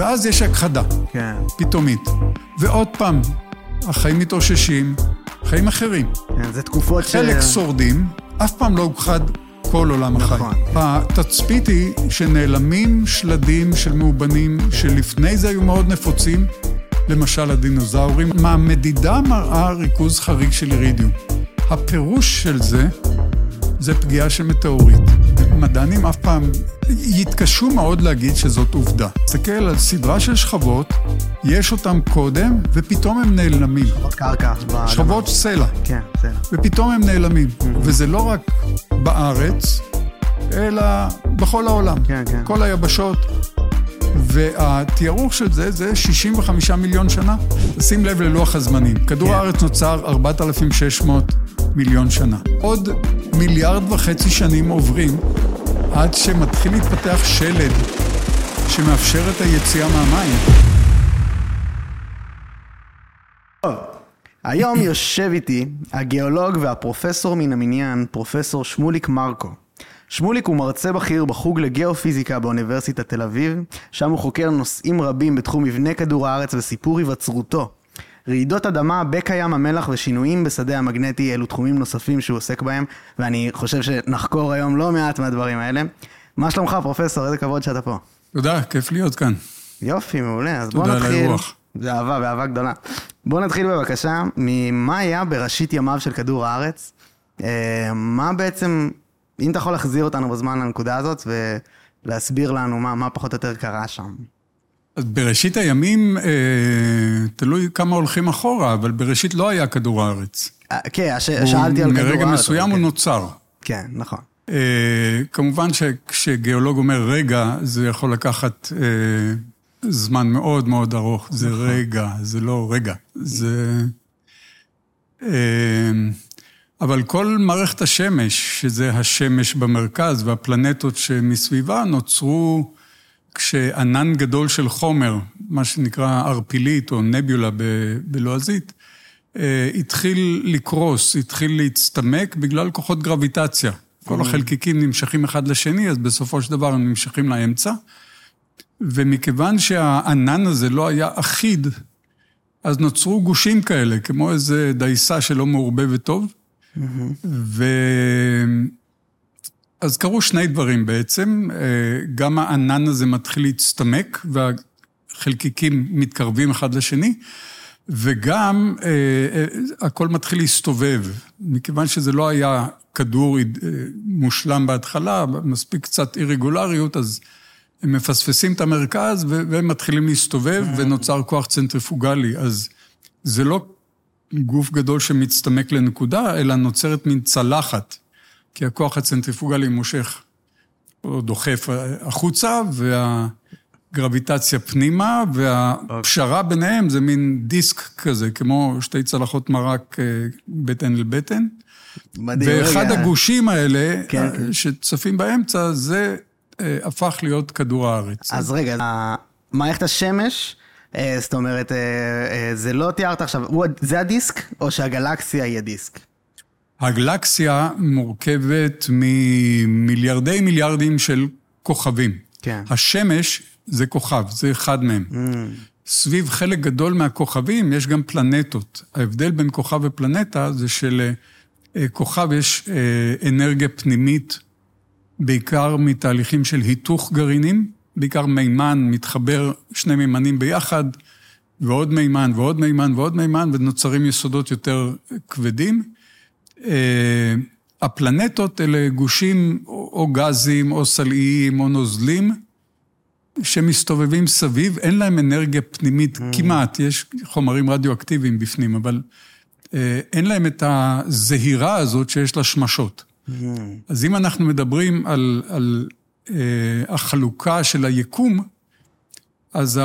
ואז יש הכחדה, כן. פתאומית. ועוד פעם, החיים מתאוששים, חיים אחרים. כן, זה תקופות ש... חלק שורדים, אף פעם לא הוכחד כל עולם החי. נכון. התצפית היא שנעלמים שלדים של מאובנים שלפני זה היו מאוד נפוצים, למשל הדינוזאורים. מהמדידה מראה ריכוז חריג של אירידיום. הפירוש של זה, זה פגיעה של מטאורית. מדענים אף פעם יתקשו מאוד להגיד שזאת עובדה. תסתכל על סדרה של שכבות, יש אותם קודם, ופתאום הם נעלמים. שכבות קרקע. שכבות סלע. כן, בסדר. ופתאום הם נעלמים. וזה לא רק בארץ, אלא בכל העולם. כן, כן. כל היבשות. והתיארוך של זה, זה 65 מיליון שנה. שים לב ללוח הזמנים. כדור כן. הארץ נוצר 4,600 מיליון שנה. עוד מיליארד וחצי שנים עוברים עד שמתחיל להתפתח שלד שמאפשר את היציאה מהמים. היום יושב איתי הגיאולוג והפרופסור מן המניין, פרופסור שמוליק מרקו. שמוליק הוא מרצה בכיר בחוג לגיאופיזיקה באוניברסיטת תל אביב, שם הוא חוקר נושאים רבים בתחום מבנה כדור הארץ וסיפור היווצרותו. רעידות אדמה בקע ים המלח ושינויים בשדה המגנטי אלו תחומים נוספים שהוא עוסק בהם, ואני חושב שנחקור היום לא מעט מהדברים האלה. מה שלומך פרופסור? איזה כבוד שאתה פה. תודה, כיף להיות כאן. יופי, מעולה. אז בוא תודה על נתחיל. האירוח. זה אהבה, באהבה גדולה. בוא נתחיל בבקשה, ממה היה בראשית ימיו של כדור הארץ? אה, מה בעצם, אם אתה יכול להחזיר אותנו בזמן לנקודה הזאת ולהסביר לנו מה, מה פחות או יותר קרה שם. אז בראשית הימים, אה, תלוי כמה הולכים אחורה, אבל בראשית לא היה כדור הארץ. אה, כן, ש... הוא- שאלתי על כדור הארץ. מרגע מסוים אבל הוא כן. נוצר. כן, נכון. אה, כמובן שכשגיאולוג אומר רגע, זה יכול לקחת אה, זמן מאוד מאוד ארוך. זה נכון. רגע, זה לא רגע. זה... אה, אבל כל מערכת השמש, שזה השמש במרכז והפלנטות שמסביבה, נוצרו כשענן גדול של חומר, מה שנקרא ערפילית או נביולה בלועזית, אה, התחיל לקרוס, התחיל להצטמק בגלל כוחות גרביטציה. כל החלקיקים נמשכים אחד לשני, אז בסופו של דבר הם נמשכים לאמצע. ומכיוון שהענן הזה לא היה אחיד, אז נוצרו גושים כאלה, כמו איזה דייסה שלא מעורבבת טוב. ו... אז קרו שני דברים בעצם, אה, גם הענן הזה מתחיל להצטמק והחלקיקים מתקרבים אחד לשני, וגם אה, אה, הכל מתחיל להסתובב, מכיוון שזה לא היה כדור מושלם בהתחלה, מספיק קצת אי-רגולריות, אז הם מפספסים את המרכז והם מתחילים להסתובב ונוצר כוח צנטריפוגלי. אז זה לא גוף גדול שמצטמק לנקודה, אלא נוצרת מין צלחת, כי הכוח הצנטריפוגלי מושך או דוחף החוצה, והגרביטציה פנימה, והפשרה ביניהם זה מין דיסק כזה, כמו שתי צלחות מרק אה, בטן אל בטן. מדהים. ואחד רגע. הגושים האלה, כן, אה, כן. שצפים באמצע, זה אה, הפך להיות כדור הארץ. אז רגע, מערכת השמש, זאת אומרת, אה, אה, זה לא תיארת עכשיו, זה הדיסק, או שהגלקסיה היא הדיסק? הגלקסיה מורכבת ממיליארדי מיליארדים של כוכבים. כן. השמש זה כוכב, זה אחד מהם. סביב חלק גדול מהכוכבים יש גם פלנטות. ההבדל בין כוכב ופלנטה זה שלכוכב יש אה, אנרגיה פנימית, בעיקר מתהליכים של היתוך גרעינים, בעיקר מימן מתחבר שני מימנים ביחד, ועוד מימן ועוד מימן ועוד מימן, ונוצרים יסודות יותר כבדים. אה, הפלנטות אלה גושים או גזים או סלעיים או נוזלים שמסתובבים סביב, אין להם אנרגיה פנימית כמעט, יש חומרים רדיואקטיביים בפנים, אבל אה, אין להם את הזהירה הזאת שיש לה שמשות. אז אם אנחנו מדברים על, על החלוקה של היקום, אז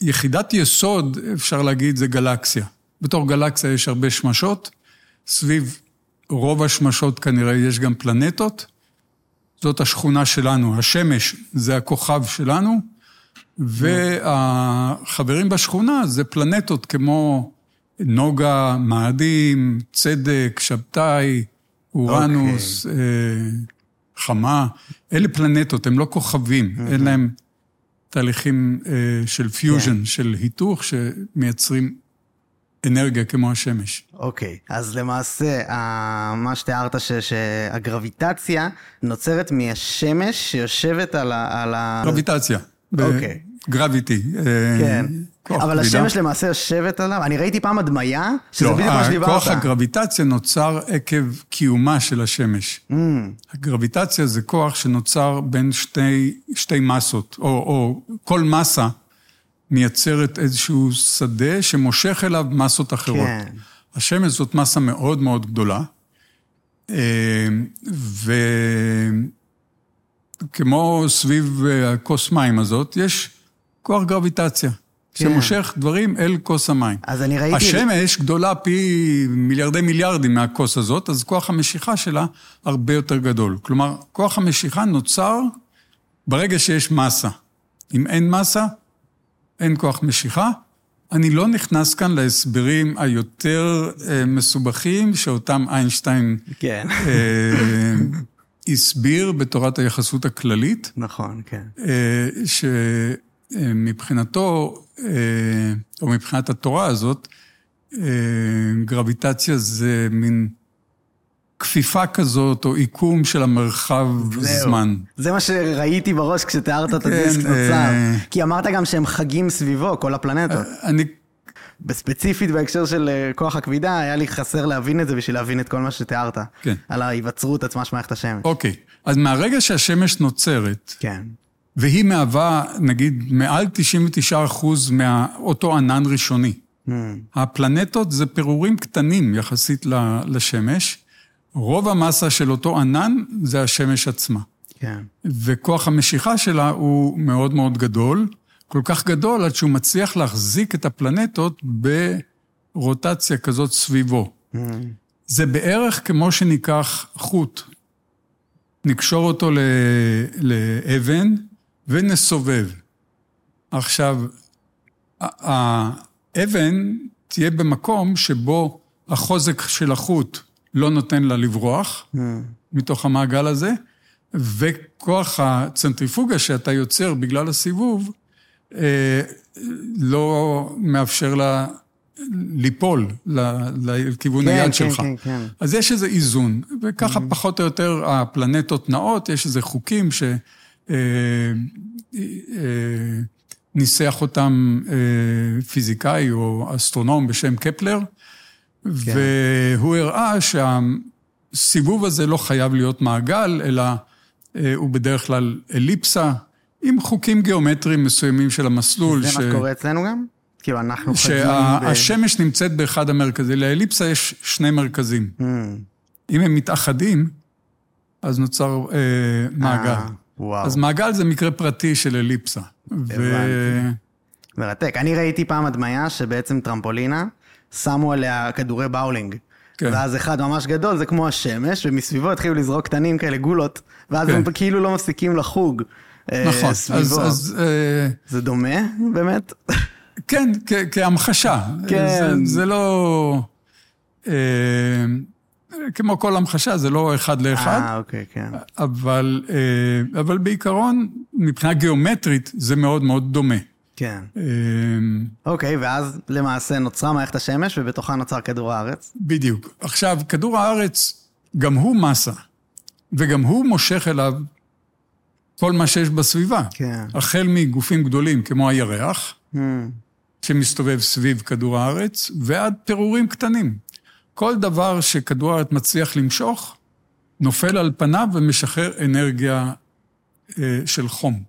היחידת יסוד, אפשר להגיד, זה גלקסיה. בתור גלקסיה יש הרבה שמשות, סביב רוב השמשות כנראה יש גם פלנטות. זאת השכונה שלנו, השמש זה הכוכב שלנו, והחברים בשכונה זה פלנטות כמו נוגה, מאדים, צדק, שבתאי, אורנוס, אה, חמה. אלה פלנטות, הם לא כוכבים, אין להם תהליכים אה, של פיוז'ן, כן. של היתוך, שמייצרים אנרגיה כמו השמש. אוקיי, אז למעשה, מה שתיארת, ש, שהגרביטציה נוצרת מהשמש שיושבת על ה... על ה... גרביטציה. אוקיי. gravity. אה, כן. אבל השמש למעשה יושבת עליו? אני ראיתי פעם הדמיה, שזה לא, בדיוק מה שדיברת. כוח הגרביטציה נוצר עקב קיומה של השמש. Mm. הגרביטציה זה כוח שנוצר בין שתי, שתי מסות, או, או כל מסה מייצרת איזשהו שדה שמושך אליו מסות אחרות. כן. השמש זאת מסה מאוד מאוד גדולה, אה, וכמו סביב הכוס מים הזאת, יש כוח גרביטציה. כן. שמושך דברים אל כוס המים. אז אני ראיתי... השמש גדולה פי מיליארדי מיליארדים מהכוס הזאת, אז כוח המשיכה שלה הרבה יותר גדול. כלומר, כוח המשיכה נוצר ברגע שיש מסה. אם אין מסה, אין כוח משיכה. אני לא נכנס כאן להסברים היותר אה, מסובכים שאותם איינשטיין כן. אה, הסביר בתורת היחסות הכללית. נכון, כן. אה, שמבחינתו, אה, או מבחינת התורה הזאת, אה, גרביטציה זה מין כפיפה כזאת, או עיקום של המרחב זמן. זה מה שראיתי בראש כשתיארת את הדיסק כן, נוצר. אה, כי אמרת גם שהם חגים סביבו, כל הפלנטות. אני... בספציפית בהקשר של אה, כוח הכבידה, היה לי חסר להבין את זה בשביל להבין את כל מה שתיארת. כן. על ההיווצרות עצמה של מערכת השמש. אוקיי, אז מהרגע שהשמש נוצרת, כן. והיא מהווה, נגיד, מעל 99% מאותו ענן ראשוני. Mm. הפלנטות זה פירורים קטנים יחסית לשמש, רוב המסה של אותו ענן זה השמש עצמה. כן. וכוח המשיכה שלה הוא מאוד מאוד גדול, כל כך גדול עד שהוא מצליח להחזיק את הפלנטות ברוטציה כזאת סביבו. Mm. זה בערך כמו שניקח חוט, נקשור אותו לאבן ונסובב. עכשיו, האבן תהיה במקום שבו החוזק של החוט לא נותן לה לברוח mm. מתוך המעגל הזה, וכוח הצנטריפוגה שאתה יוצר בגלל הסיבוב, אה, לא מאפשר לה ליפול לכיוון כן, היד כן, שלך. כן, כן. אז יש איזה איזון, וככה mm-hmm. פחות או יותר הפלנטות נעות, יש איזה חוקים ש... אה, אה, ניסח אותם פיזיקאי או אסטרונום בשם קפלר, כן. והוא הראה שהסיבוב הזה לא חייב להיות מעגל, אלא אה, הוא בדרך כלל אליפסה, עם חוקים גיאומטריים מסוימים של המסלול. זה ש... מה שקורה אצלנו גם? כאילו, אנחנו חגים... שהשמש ב... נמצאת באחד המרכזים. לאליפסה יש שני מרכזים. Mm. אם הם מתאחדים, אז נוצר אה, מעגל. אה, וואו. אז מעגל זה מקרה פרטי של אליפסה. הבנתי. ו... מרתק. אני ראיתי פעם הדמיה שבעצם טרמפולינה, שמו עליה כדורי באולינג. כן. ואז אחד ממש גדול, זה כמו השמש, ומסביבו התחילו לזרוק קטנים כאלה, גולות, ואז כן. הם כאילו לא מפסיקים לחוג. אה, נכון, סביבו. אז... אז אה, זה דומה, באמת? כן, כהמחשה. כן. זה, זה לא... אה, כמו כל המחשה, זה לא אחד לאחד. אה, אוקיי, כן. אבל, אה, אבל בעיקרון, מבחינה גיאומטרית, זה מאוד מאוד דומה. כן. אמ, אוקיי, ואז למעשה נוצרה מערכת השמש, ובתוכה נוצר כדור הארץ. בדיוק. עכשיו, כדור הארץ, גם הוא מסה, וגם הוא מושך אליו כל מה שיש בסביבה. כן. החל מגופים גדולים כמו הירח, mm. שמסתובב סביב כדור הארץ, ועד פירורים קטנים. כל דבר שכדור הארץ מצליח למשוך, נופל על פניו ומשחרר אנרגיה אה, של חום.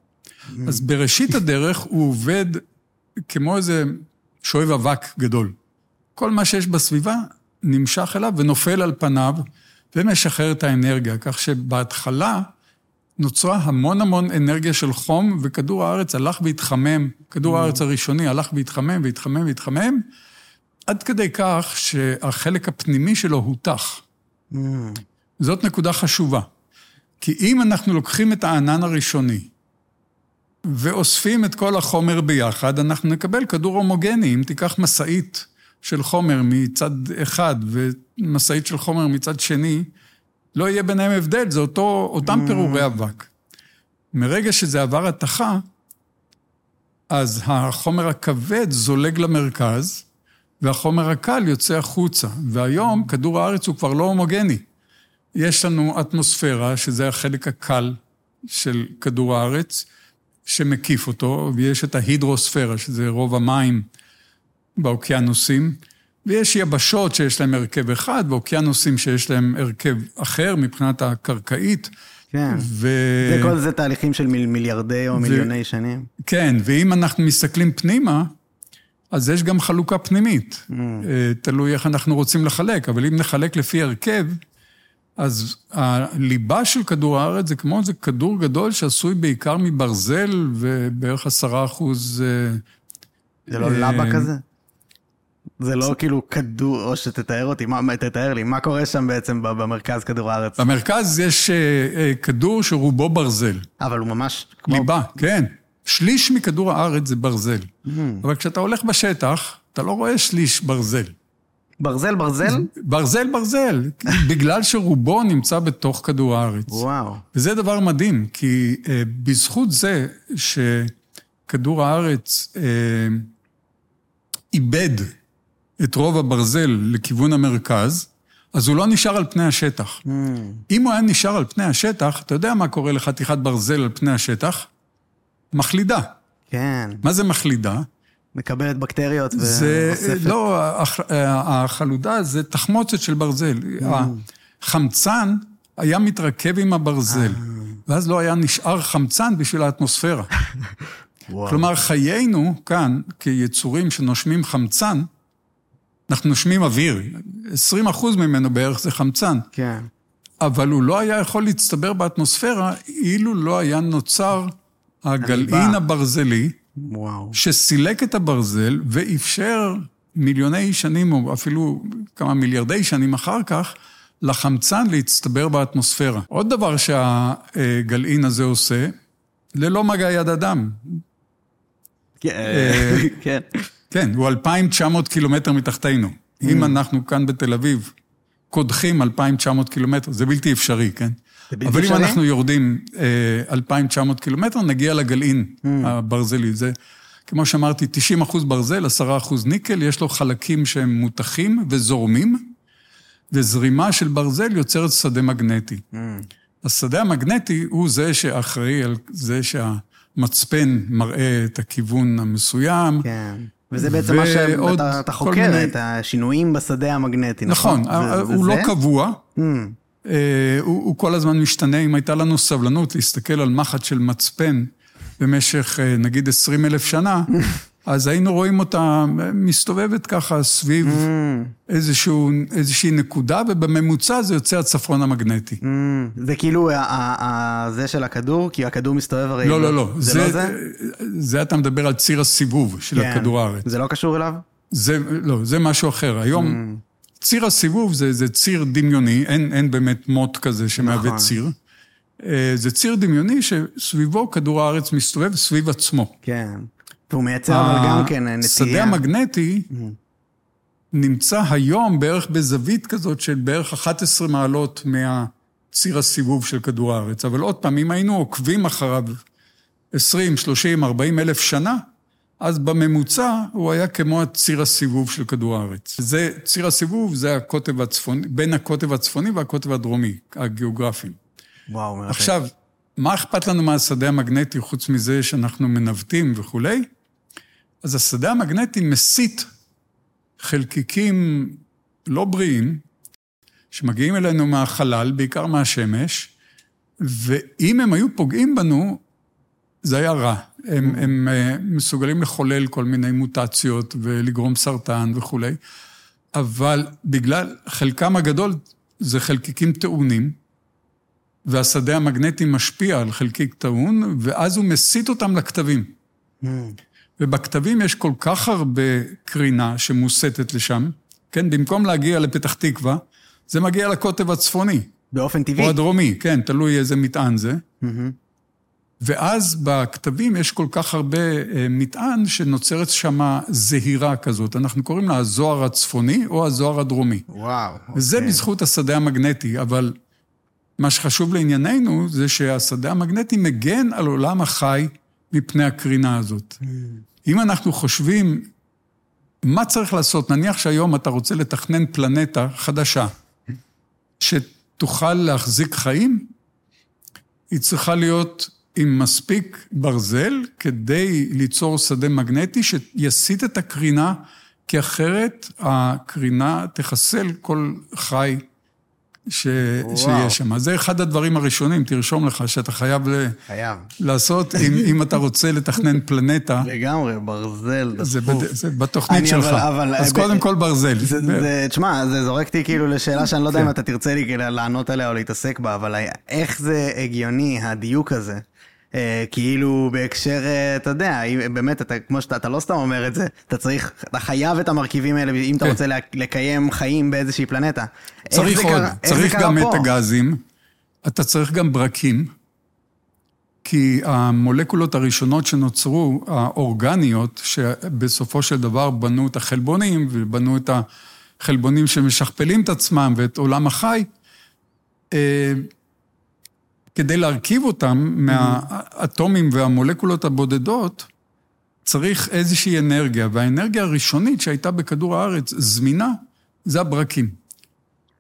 אז בראשית הדרך הוא עובד כמו איזה שואב אבק גדול. כל מה שיש בסביבה נמשך אליו ונופל על פניו ומשחרר את האנרגיה, כך שבהתחלה נוצרה המון המון אנרגיה של חום, וכדור הארץ הלך והתחמם, כדור הארץ הראשוני הלך והתחמם והתחמם והתחמם, עד כדי כך שהחלק הפנימי שלו הותח. זאת נקודה חשובה. כי אם אנחנו לוקחים את הענן הראשוני ואוספים את כל החומר ביחד, אנחנו נקבל כדור הומוגני. אם תיקח משאית של חומר מצד אחד ומשאית של חומר מצד שני, לא יהיה ביניהם הבדל, זה אותו, אותם mm. פירורי אבק. מרגע שזה עבר התכה, אז החומר הכבד זולג למרכז, והחומר הקל יוצא החוצה. והיום כדור הארץ הוא כבר לא הומוגני. יש לנו אטמוספירה, שזה החלק הקל של כדור הארץ, שמקיף אותו, ויש את ההידרוספירה, שזה רוב המים באוקיינוסים, ויש יבשות שיש להם הרכב אחד, ואוקיינוסים שיש להם הרכב אחר מבחינת הקרקעית. כן. ו... זה כל זה תהליכים של מיל, מיליארדי או ו... מיליוני שנים. כן, ואם אנחנו מסתכלים פנימה, אז יש גם חלוקה פנימית. Mm. תלוי איך אנחנו רוצים לחלק, אבל אם נחלק לפי הרכב, אז הליבה של כדור הארץ זה כמו איזה כדור גדול שעשוי בעיקר מברזל ובערך עשרה אחוז... אה, זה לא לבה אה, כזה? זה לא כאילו כדור, או שתתאר אותי, מה, תתאר לי, מה קורה שם בעצם במרכז כדור הארץ? במרכז יש אה, כדור שרובו ברזל. אבל הוא ממש כמו... ליבה, כן. שליש מכדור הארץ זה ברזל. Mm. אבל כשאתה הולך בשטח, אתה לא רואה שליש ברזל. ברזל ברזל? ברזל ברזל, בגלל שרובו נמצא בתוך כדור הארץ. וואו. וזה דבר מדהים, כי uh, בזכות זה שכדור הארץ uh, איבד את רוב הברזל לכיוון המרכז, אז הוא לא נשאר על פני השטח. Mm. אם הוא היה נשאר על פני השטח, אתה יודע מה קורה לחתיכת ברזל על פני השטח? מחלידה. כן. מה זה מחלידה? מקבלת בקטריות ואוספת. לא, החלודה זה תחמוצת של ברזל. Mm. החמצן היה מתרכב עם הברזל, אה. ואז לא היה נשאר חמצן בשביל האטמוספירה. כלומר, חיינו כאן, כיצורים שנושמים חמצן, אנחנו נושמים אוויר, 20 אחוז ממנו בערך זה חמצן. כן. אבל הוא לא היה יכול להצטבר באטמוספירה אילו לא היה נוצר הגלעין הברזלי, וואו. שסילק את הברזל ואפשר מיליוני שנים, או אפילו כמה מיליארדי שנים אחר כך, לחמצן להצטבר באטמוספירה. עוד דבר שהגלעין הזה עושה, ללא מגע יד אדם. כן. אה, כן. כן, הוא 2,900 קילומטר מתחתינו. אם mm. אנחנו כאן בתל אביב קודחים 2,900 קילומטר, זה בלתי אפשרי, כן? אבל אם אנחנו יורדים 2,900 אה, קילומטר, נגיע לגלעין mm. הברזלי. זה, כמו שאמרתי, 90 אחוז ברזל, 10 אחוז ניקל, יש לו חלקים שהם מותחים וזורמים, וזרימה של ברזל יוצרת שדה מגנטי. Mm. השדה המגנטי הוא זה שאחראי על זה שהמצפן מראה את הכיוון המסוים. כן. וזה בעצם מה שאתה חוקר, מיני... את השינויים בשדה המגנטי, נכון? נכון, זה, הוא זה לא זה? קבוע. Mm. הוא, הוא כל הזמן משתנה. אם הייתה לנו סבלנות להסתכל על מחט של מצפן במשך נגיד 20 אלף שנה, אז היינו רואים אותה מסתובבת ככה סביב mm. איזשהו, איזושהי נקודה, ובממוצע זה יוצא הצפרון המגנטי. Mm. זה כאילו זה של הכדור? כי הכדור מסתובב הרי... לא, לא, לא. זה, זה לא זה? זה אתה מדבר על ציר הסיבוב של כן. הכדור הארץ. זה לא קשור אליו? זה, לא, זה משהו אחר. היום, mm. ציר הסיבוב זה, זה ציר דמיוני, אין, אין באמת מוט כזה שמהווה נכון. ציר. אה, זה ציר דמיוני שסביבו כדור הארץ מסתובב סביב עצמו. כן. והוא מייצר אבל גם כן נטייה. השדה המגנטי mm. נמצא היום בערך בזווית כזאת של בערך 11 מעלות מהציר הסיבוב של כדור הארץ. אבל עוד פעם, אם היינו עוקבים אחריו 20, 30, 40 אלף שנה, אז בממוצע הוא היה כמו הציר הסיבוב של כדור הארץ. זה, ציר הסיבוב זה הקוטב הצפוני, בין הקוטב הצפוני והקוטב הדרומי, הגיאוגרפיים. וואו, מרחק. עכשיו, מה אכפת לנו מהשדה המגנטי חוץ מזה שאנחנו מנווטים וכולי? אז השדה המגנטי מסיט חלקיקים לא בריאים, שמגיעים אלינו מהחלל, בעיקר מהשמש, ואם הם היו פוגעים בנו, זה היה רע. הם, הם אה, מסוגלים לחולל כל מיני מוטציות ולגרום סרטן וכולי, אבל בגלל, חלקם הגדול זה חלקיקים טעונים, והשדה המגנטי משפיע על חלקיק טעון, ואז הוא מסיט אותם לכתבים. Mm. ובכתבים יש כל כך הרבה קרינה שמוסטת לשם, כן, במקום להגיע לפתח תקווה, זה מגיע לקוטב הצפוני. באופן טבעי. או הדרומי, כן, תלוי איזה מטען זה. Mm-hmm. ואז בכתבים יש כל כך הרבה אה, מטען שנוצרת שם זהירה כזאת. אנחנו קוראים לה הזוהר הצפוני או הזוהר הדרומי. וואו. וזה אוקיי. בזכות השדה המגנטי, אבל מה שחשוב לענייננו זה שהשדה המגנטי מגן על עולם החי מפני הקרינה הזאת. אם אנחנו חושבים מה צריך לעשות, נניח שהיום אתה רוצה לתכנן פלנטה חדשה, שתוכל להחזיק חיים, היא צריכה להיות עם מספיק ברזל כדי ליצור שדה מגנטי שיסיט את הקרינה, כי אחרת הקרינה תחסל כל חי ש... שיש שם. זה אחד הדברים הראשונים, תרשום לך, שאתה חייב, חייב. לעשות, אם, אם אתה רוצה לתכנן פלנטה. לגמרי, ברזל, זה. בד... זה בתוכנית שלך. אבל- אבל- אז ב- קודם כל ברזל. זה, זה, תשמע, זה זורק אותי כאילו לשאלה שאני לא יודע כן. אם אתה תרצה לי כאילו לענות עליה או להתעסק בה, אבל איך זה הגיוני, הדיוק הזה? אה, כאילו בהקשר, אה, אתה יודע, באמת, אתה, כמו שאתה, אתה לא סתם אומר את זה, אתה צריך, אתה חייב את המרכיבים האלה אם אתה כן. רוצה לקיים חיים באיזושהי פלנטה. צריך עוד, קרה- צריך גם פה? את הגזים, אתה צריך גם ברקים, כי המולקולות הראשונות שנוצרו, האורגניות, שבסופו של דבר בנו את החלבונים, ובנו את החלבונים שמשכפלים את עצמם ואת עולם החי, אה, כדי להרכיב אותם מהאטומים והמולקולות הבודדות, צריך איזושהי אנרגיה, והאנרגיה הראשונית שהייתה בכדור הארץ זמינה, זה הברקים.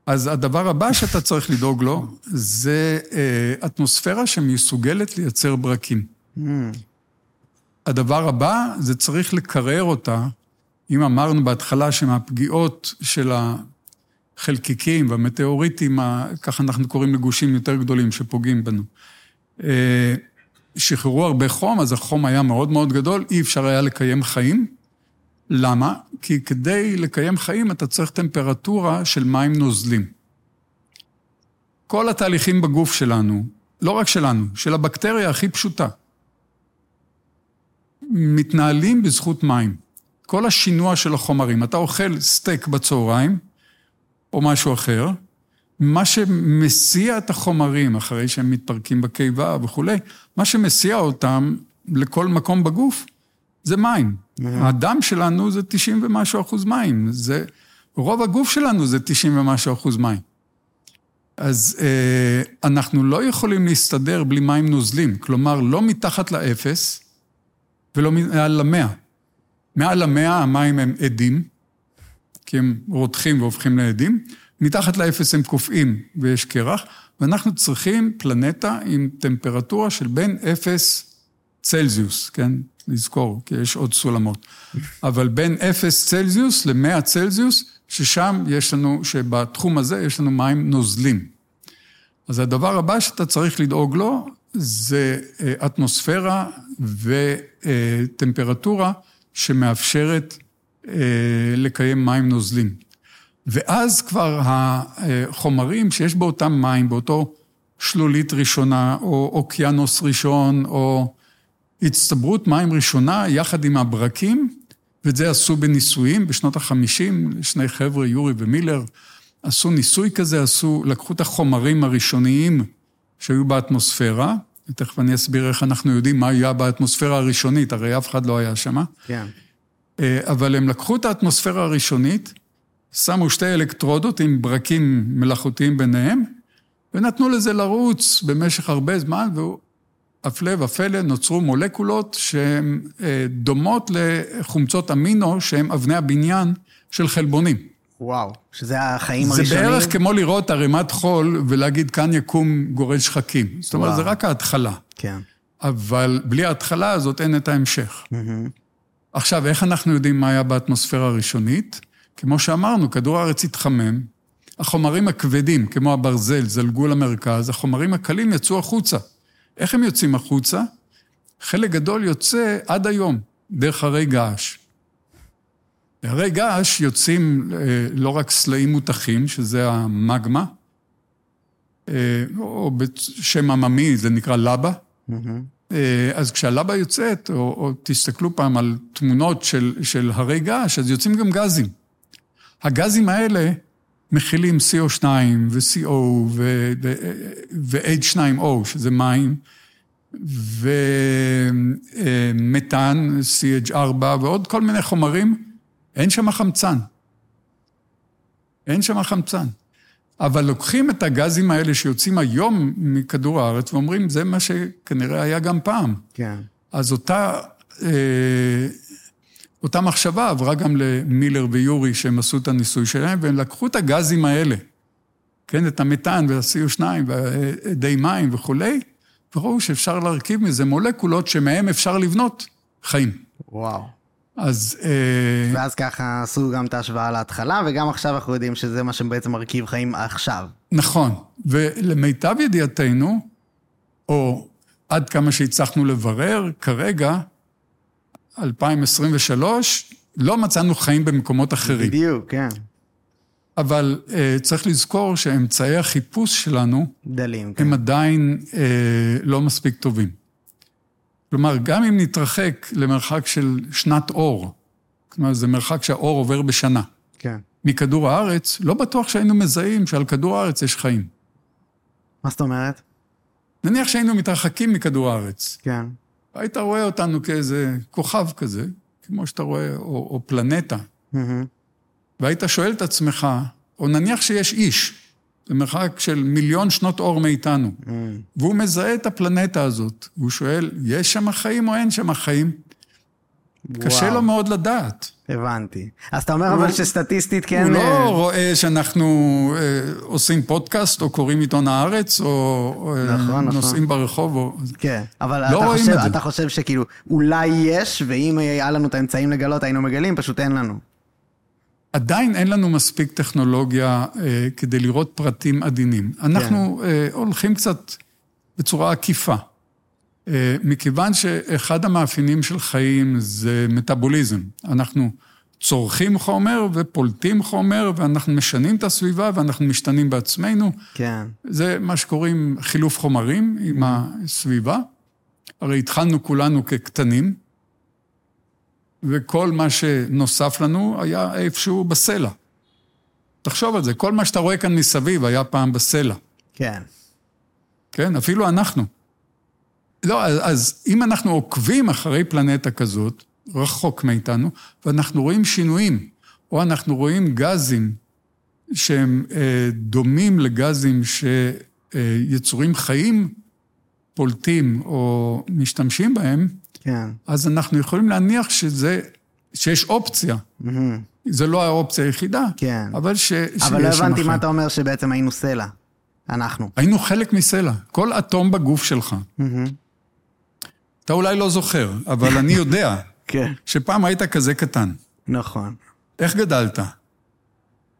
אז הדבר הבא שאתה צריך לדאוג לו, זה אה, אטמוספירה שמסוגלת לייצר ברקים. הדבר הבא, זה צריך לקרר אותה. אם אמרנו בהתחלה שמהפגיעות של החלקיקים והמטאוריטים, ככה אנחנו קוראים לגושים יותר גדולים שפוגעים בנו, אה, שחררו הרבה חום, אז החום היה מאוד מאוד גדול, אי אפשר היה לקיים חיים. למה? כי כדי לקיים חיים אתה צריך טמפרטורה של מים נוזלים. כל התהליכים בגוף שלנו, לא רק שלנו, של הבקטריה הכי פשוטה, מתנהלים בזכות מים. כל השינוע של החומרים, אתה אוכל סטייק בצהריים, או משהו אחר, מה שמסיע את החומרים, אחרי שהם מתפרקים בקיבה וכולי, מה שמסיע אותם לכל מקום בגוף, זה מים. הדם שלנו זה 90 ומשהו אחוז מים. זה, רוב הגוף שלנו זה 90 ומשהו אחוז מים. אז אה, אנחנו לא יכולים להסתדר בלי מים נוזלים, כלומר, לא מתחת לאפס ולא מעל למאה. מעל למאה המים הם עדים, כי הם רותחים והופכים לעדים, מתחת לאפס הם קופאים ויש קרח, ואנחנו צריכים פלנטה עם טמפרטורה של בין אפס צלזיוס, כן? לזכור, כי יש עוד סולמות. אבל בין אפס צלזיוס למאה צלזיוס, ששם יש לנו, שבתחום הזה יש לנו מים נוזלים. אז הדבר הבא שאתה צריך לדאוג לו, זה אה, אטמוספירה וטמפרטורה שמאפשרת לקיים מים נוזלים. ואז כבר החומרים שיש באותם מים, באותו שלולית ראשונה, או אוקיינוס ראשון, או הצטברות מים ראשונה יחד עם הברקים, ואת זה עשו בניסויים בשנות ה-50, שני חבר'ה, יורי ומילר, עשו ניסוי כזה, עשו, לקחו את החומרים הראשוניים שהיו באטמוספירה, ותכף אני אסביר איך אנחנו יודעים מה היה באטמוספירה הראשונית, הרי אף אחד לא היה שם. כן. אבל הם לקחו את האטמוספירה הראשונית, שמו שתי אלקטרודות עם ברקים מלאכותיים ביניהם, ונתנו לזה לרוץ במשך הרבה זמן, והפלא ופלא נוצרו מולקולות שהן אה, דומות לחומצות אמינו, שהן אבני הבניין של חלבונים. וואו, שזה החיים זה הראשונים. בערך כמו לראות ערימת חול ולהגיד, כאן יקום גורד שחקים. זאת אומרת. זה רק ההתחלה. כן. אבל בלי ההתחלה הזאת אין את ההמשך. עכשיו, איך אנחנו יודעים מה היה באטמוספירה הראשונית? כמו שאמרנו, כדור הארץ התחמם, החומרים הכבדים, כמו הברזל, זלגו למרכז, החומרים הקלים יצאו החוצה. איך הם יוצאים החוצה? חלק גדול יוצא עד היום, דרך הרי געש. הרי געש יוצאים אה, לא רק סלעים מותחים, שזה המגמה, אה, או בשם עממי זה נקרא לבה. אה, אז כשהלבה יוצאת, או, או תסתכלו פעם על תמונות של, של הרי געש, אז יוצאים גם גזים. הגזים האלה מכילים CO2 ו-CO ו- ו- ו-H2O, שזה מים, ומתאן, CH4 ועוד כל מיני חומרים, אין שם חמצן. אין שם חמצן. אבל לוקחים את הגזים האלה שיוצאים היום מכדור הארץ ואומרים, זה מה שכנראה היה גם פעם. כן. אז אותה, אה, אותה מחשבה עברה גם למילר ויורי, שהם עשו את הניסוי שלהם, והם לקחו את הגזים האלה, כן, את המתאן וה-CO2 והאדי מים וכולי, וראו שאפשר להרכיב מזה מולקולות שמהם אפשר לבנות חיים. וואו. אז... אה, ואז ככה עשו גם את ההשוואה להתחלה, וגם עכשיו אנחנו יודעים שזה מה שבעצם מרכיב חיים עכשיו. נכון, ולמיטב ידיעתנו, או עד כמה שהצלחנו לברר, כרגע, 2023, לא מצאנו חיים במקומות אחרים. בדיוק, כן. אבל uh, צריך לזכור שאמצעי החיפוש שלנו, דלים, כן. הם עדיין uh, לא מספיק טובים. כלומר, גם אם נתרחק למרחק של שנת אור, כלומר, זה מרחק שהאור עובר בשנה, כן. מכדור הארץ, לא בטוח שהיינו מזהים שעל כדור הארץ יש חיים. מה זאת אומרת? נניח שהיינו מתרחקים מכדור הארץ, כן. היית רואה אותנו כאיזה כוכב כזה, כמו שאתה רואה, או, או פלנטה, מהמם. והיית שואל את עצמך, או נניח שיש איש, במרחק של מיליון שנות אור מאיתנו, מהמם. והוא מזהה את הפלנטה הזאת, והוא שואל, יש שם חיים או אין שם חיים? קשה. לו מאוד לדעת. הבנתי. אז אתה אומר הוא- אבל שסטטיסטית כן... הוא אה, לא רואה שאנחנו אה, עושים פודקאסט, או קוראים עיתון הארץ, או אה, נכון, נכון. נוסעים ברחוב, או... כן, אבל לא אתה, חושב. אתה חושב שכאילו, אולי יש, ואם היה לנו את האמצעים לגלות, היינו מגלים, פשוט אין לנו. עדיין אין לנו מספיק טכנולוגיה אה, כדי לראות פרטים עדינים. אנחנו אה, הולכים קצת בצורה עקיפה. אה, מכיוון שאחד המאפיינים של חיים זה מטאבוליזם. אנחנו צורכים חומר ופולטים חומר, ואנחנו משנים את הסביבה ואנחנו משתנים בעצמנו. כן. זה מה שקוראים חילוף חומרים עם הסביבה. הרי התחלנו כולנו כקטנים, וכל מה שנוסף לנו היה איפשהו בסלע. תחשוב על זה, כל מה שאתה רואה כאן מסביב היה פעם בסלע, כן. כן? אפילו אנחנו. לא, אז, אז אם אנחנו עוקבים אחרי פלנטה כזאת, רחוק מאיתנו, ואנחנו רואים שינויים, או אנחנו רואים גזים שהם אה, דומים לגזים שיצורים חיים פולטים או משתמשים בהם, כן. אז אנחנו יכולים להניח שזה, שיש אופציה. מהמם. זו לא האופציה היחידה, כן. אבל ש, שיש אבל לא שם הבנתי חיים. מה אתה אומר שבעצם היינו סלע. אנחנו. היינו חלק מסלע, כל אטום בגוף שלך. מהמם. אתה אולי לא זוכר, אבל אני יודע כן. שפעם היית כזה קטן. נכון. איך גדלת?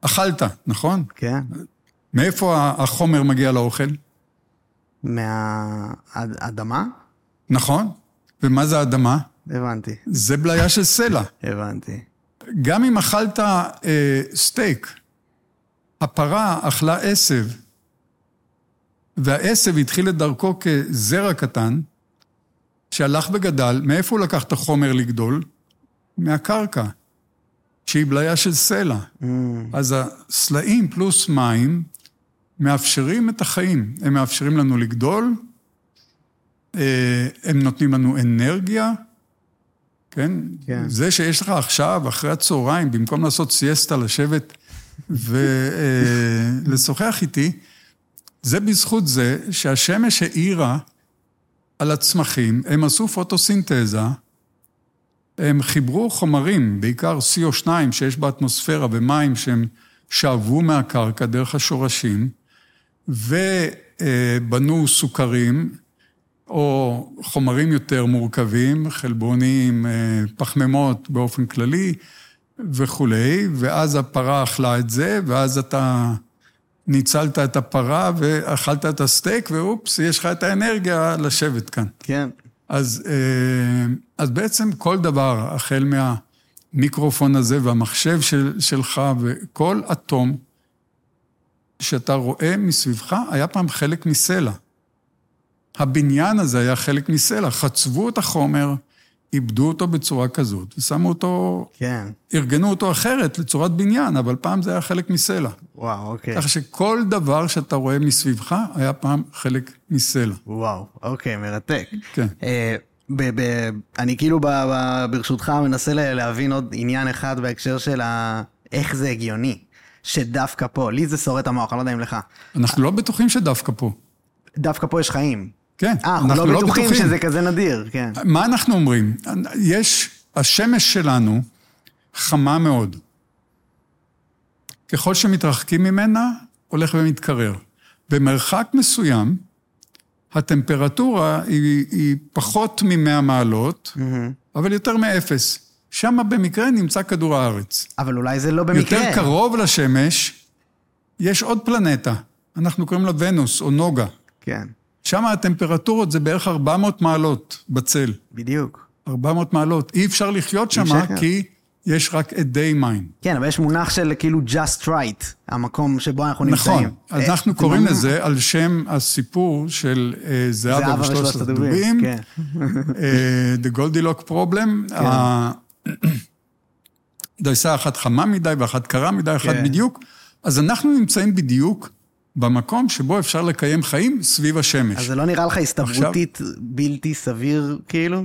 אכלת, נכון? כן. מאיפה החומר מגיע לאוכל? מהאדמה? נכון? ומה זה אדמה? הבנתי. זה בליה של סלע. הבנתי. גם אם אכלת אה, סטייק, הפרה אכלה עשב, והעשב התחיל את דרכו כזרע קטן, שהלך וגדל, מאיפה הוא לקח את החומר לגדול? מהקרקע, שהיא בליה של סלע. מהמם. אז הסלעים פלוס מים מאפשרים את החיים. הם מאפשרים לנו לגדול, הם נותנים לנו אנרגיה, כן? כן. זה שיש לך עכשיו, אחרי הצהריים, במקום לעשות סיאסטה, לשבת ולשוחח איתי, זה בזכות זה שהשמש האירה על הצמחים, הם עשו פוטוסינתזה, הם חיברו חומרים, בעיקר CO2 שיש באטמוספירה ומים שהם שאבו מהקרקע דרך השורשים, ובנו סוכרים או חומרים יותר מורכבים, חלבונים, אה, פחמימות באופן כללי וכולי, ואז הפרה אכלה את זה, ואז אתה ניצלת את הפרה ואכלת את הסטייק, ואופס, יש לך את האנרגיה לשבת כאן. כן. אז, אה, אז בעצם כל דבר, החל מהמיקרופון הזה והמחשב של, שלך וכל אטום שאתה רואה מסביבך, היה פעם חלק מסלע. הבניין הזה היה חלק מסלע, חצבו את החומר, איבדו אותו בצורה כזאת, ושמו אותו, כן. ארגנו אותו אחרת לצורת בניין, אבל פעם זה היה חלק מסלע. וואו, אוקיי. ככה שכל דבר שאתה רואה מסביבך היה פעם חלק מסלע. וואו, אוקיי, מרתק. כן. אה, ב- ב- אני כאילו ב- ב- ברשותך מנסה להבין עוד עניין אחד בהקשר של ה... איך זה הגיוני. שדווקא פה, לי זה שורט המוח, אני לא יודע אם לך. אנחנו לא בטוחים שדווקא פה. דווקא פה יש חיים. כן, 아, אנחנו לא, לא בטוחים בטוחים שזה כזה נדיר, כן. מה אנחנו אומרים? יש, השמש שלנו חמה מאוד. ככל שמתרחקים ממנה, הולך ומתקרר. במרחק מסוים, הטמפרטורה היא, היא פחות מ-100 מעלות, mm-hmm. אבל יותר מאפס. שם במקרה נמצא כדור הארץ. אבל אולי זה לא במקרה. יותר קרוב לשמש, יש עוד פלנטה, אנחנו קוראים לה ונוס או נוגה. כן. שם הטמפרטורות זה בערך 400 מעלות בצל. בדיוק. 400 מעלות. אי אפשר לחיות שם כי יש רק אדי מים. כן, אבל יש מונח של כאילו just right, המקום שבו אנחנו נמצאים. נכון, אז אנחנו קוראים לזה על שם הסיפור של זהבה ושלושת הדובים. כן. The Goldilocks Problem. כן. דייסה אחת חמה מדי ואחת קרה מדי, אחת כן. בדיוק. אז אנחנו נמצאים בדיוק במקום שבו אפשר לקיים חיים סביב השמש. אז זה לא נראה לך הסתברותית עכשיו... בלתי סביר, כאילו?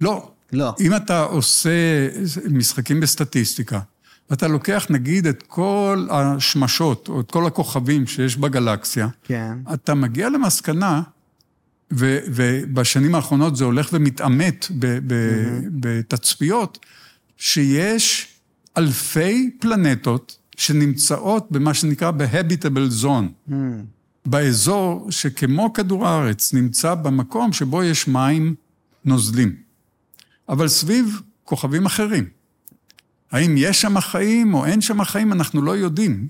לא. לא. אם אתה עושה משחקים בסטטיסטיקה, ואתה לוקח נגיד את כל השמשות, או את כל הכוכבים שיש בגלקסיה, כן. אתה מגיע למסקנה, ו, ובשנים האחרונות זה הולך ומתעמת בתצפיות, שיש אלפי פלנטות שנמצאות במה שנקרא ב-habitable zone. Mm. באזור שכמו כדור הארץ נמצא במקום שבו יש מים נוזלים. אבל סביב כוכבים אחרים. האם יש שם חיים או אין שם חיים, אנחנו לא יודעים.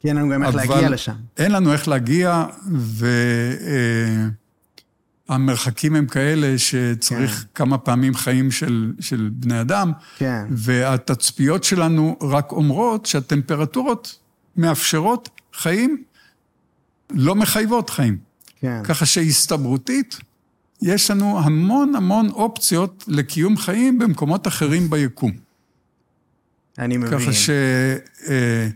כי אין לנו גם איך להגיע לשם. אין לנו איך להגיע, והמרחקים הם כאלה שצריך כן. כמה פעמים חיים של, של בני אדם. כן. והתצפיות שלנו רק אומרות שהטמפרטורות מאפשרות חיים, לא מחייבות חיים. כן. ככה שהסתברותית, יש לנו המון המון אופציות לקיום חיים במקומות אחרים ביקום. אני מבין. ככה ש... אה,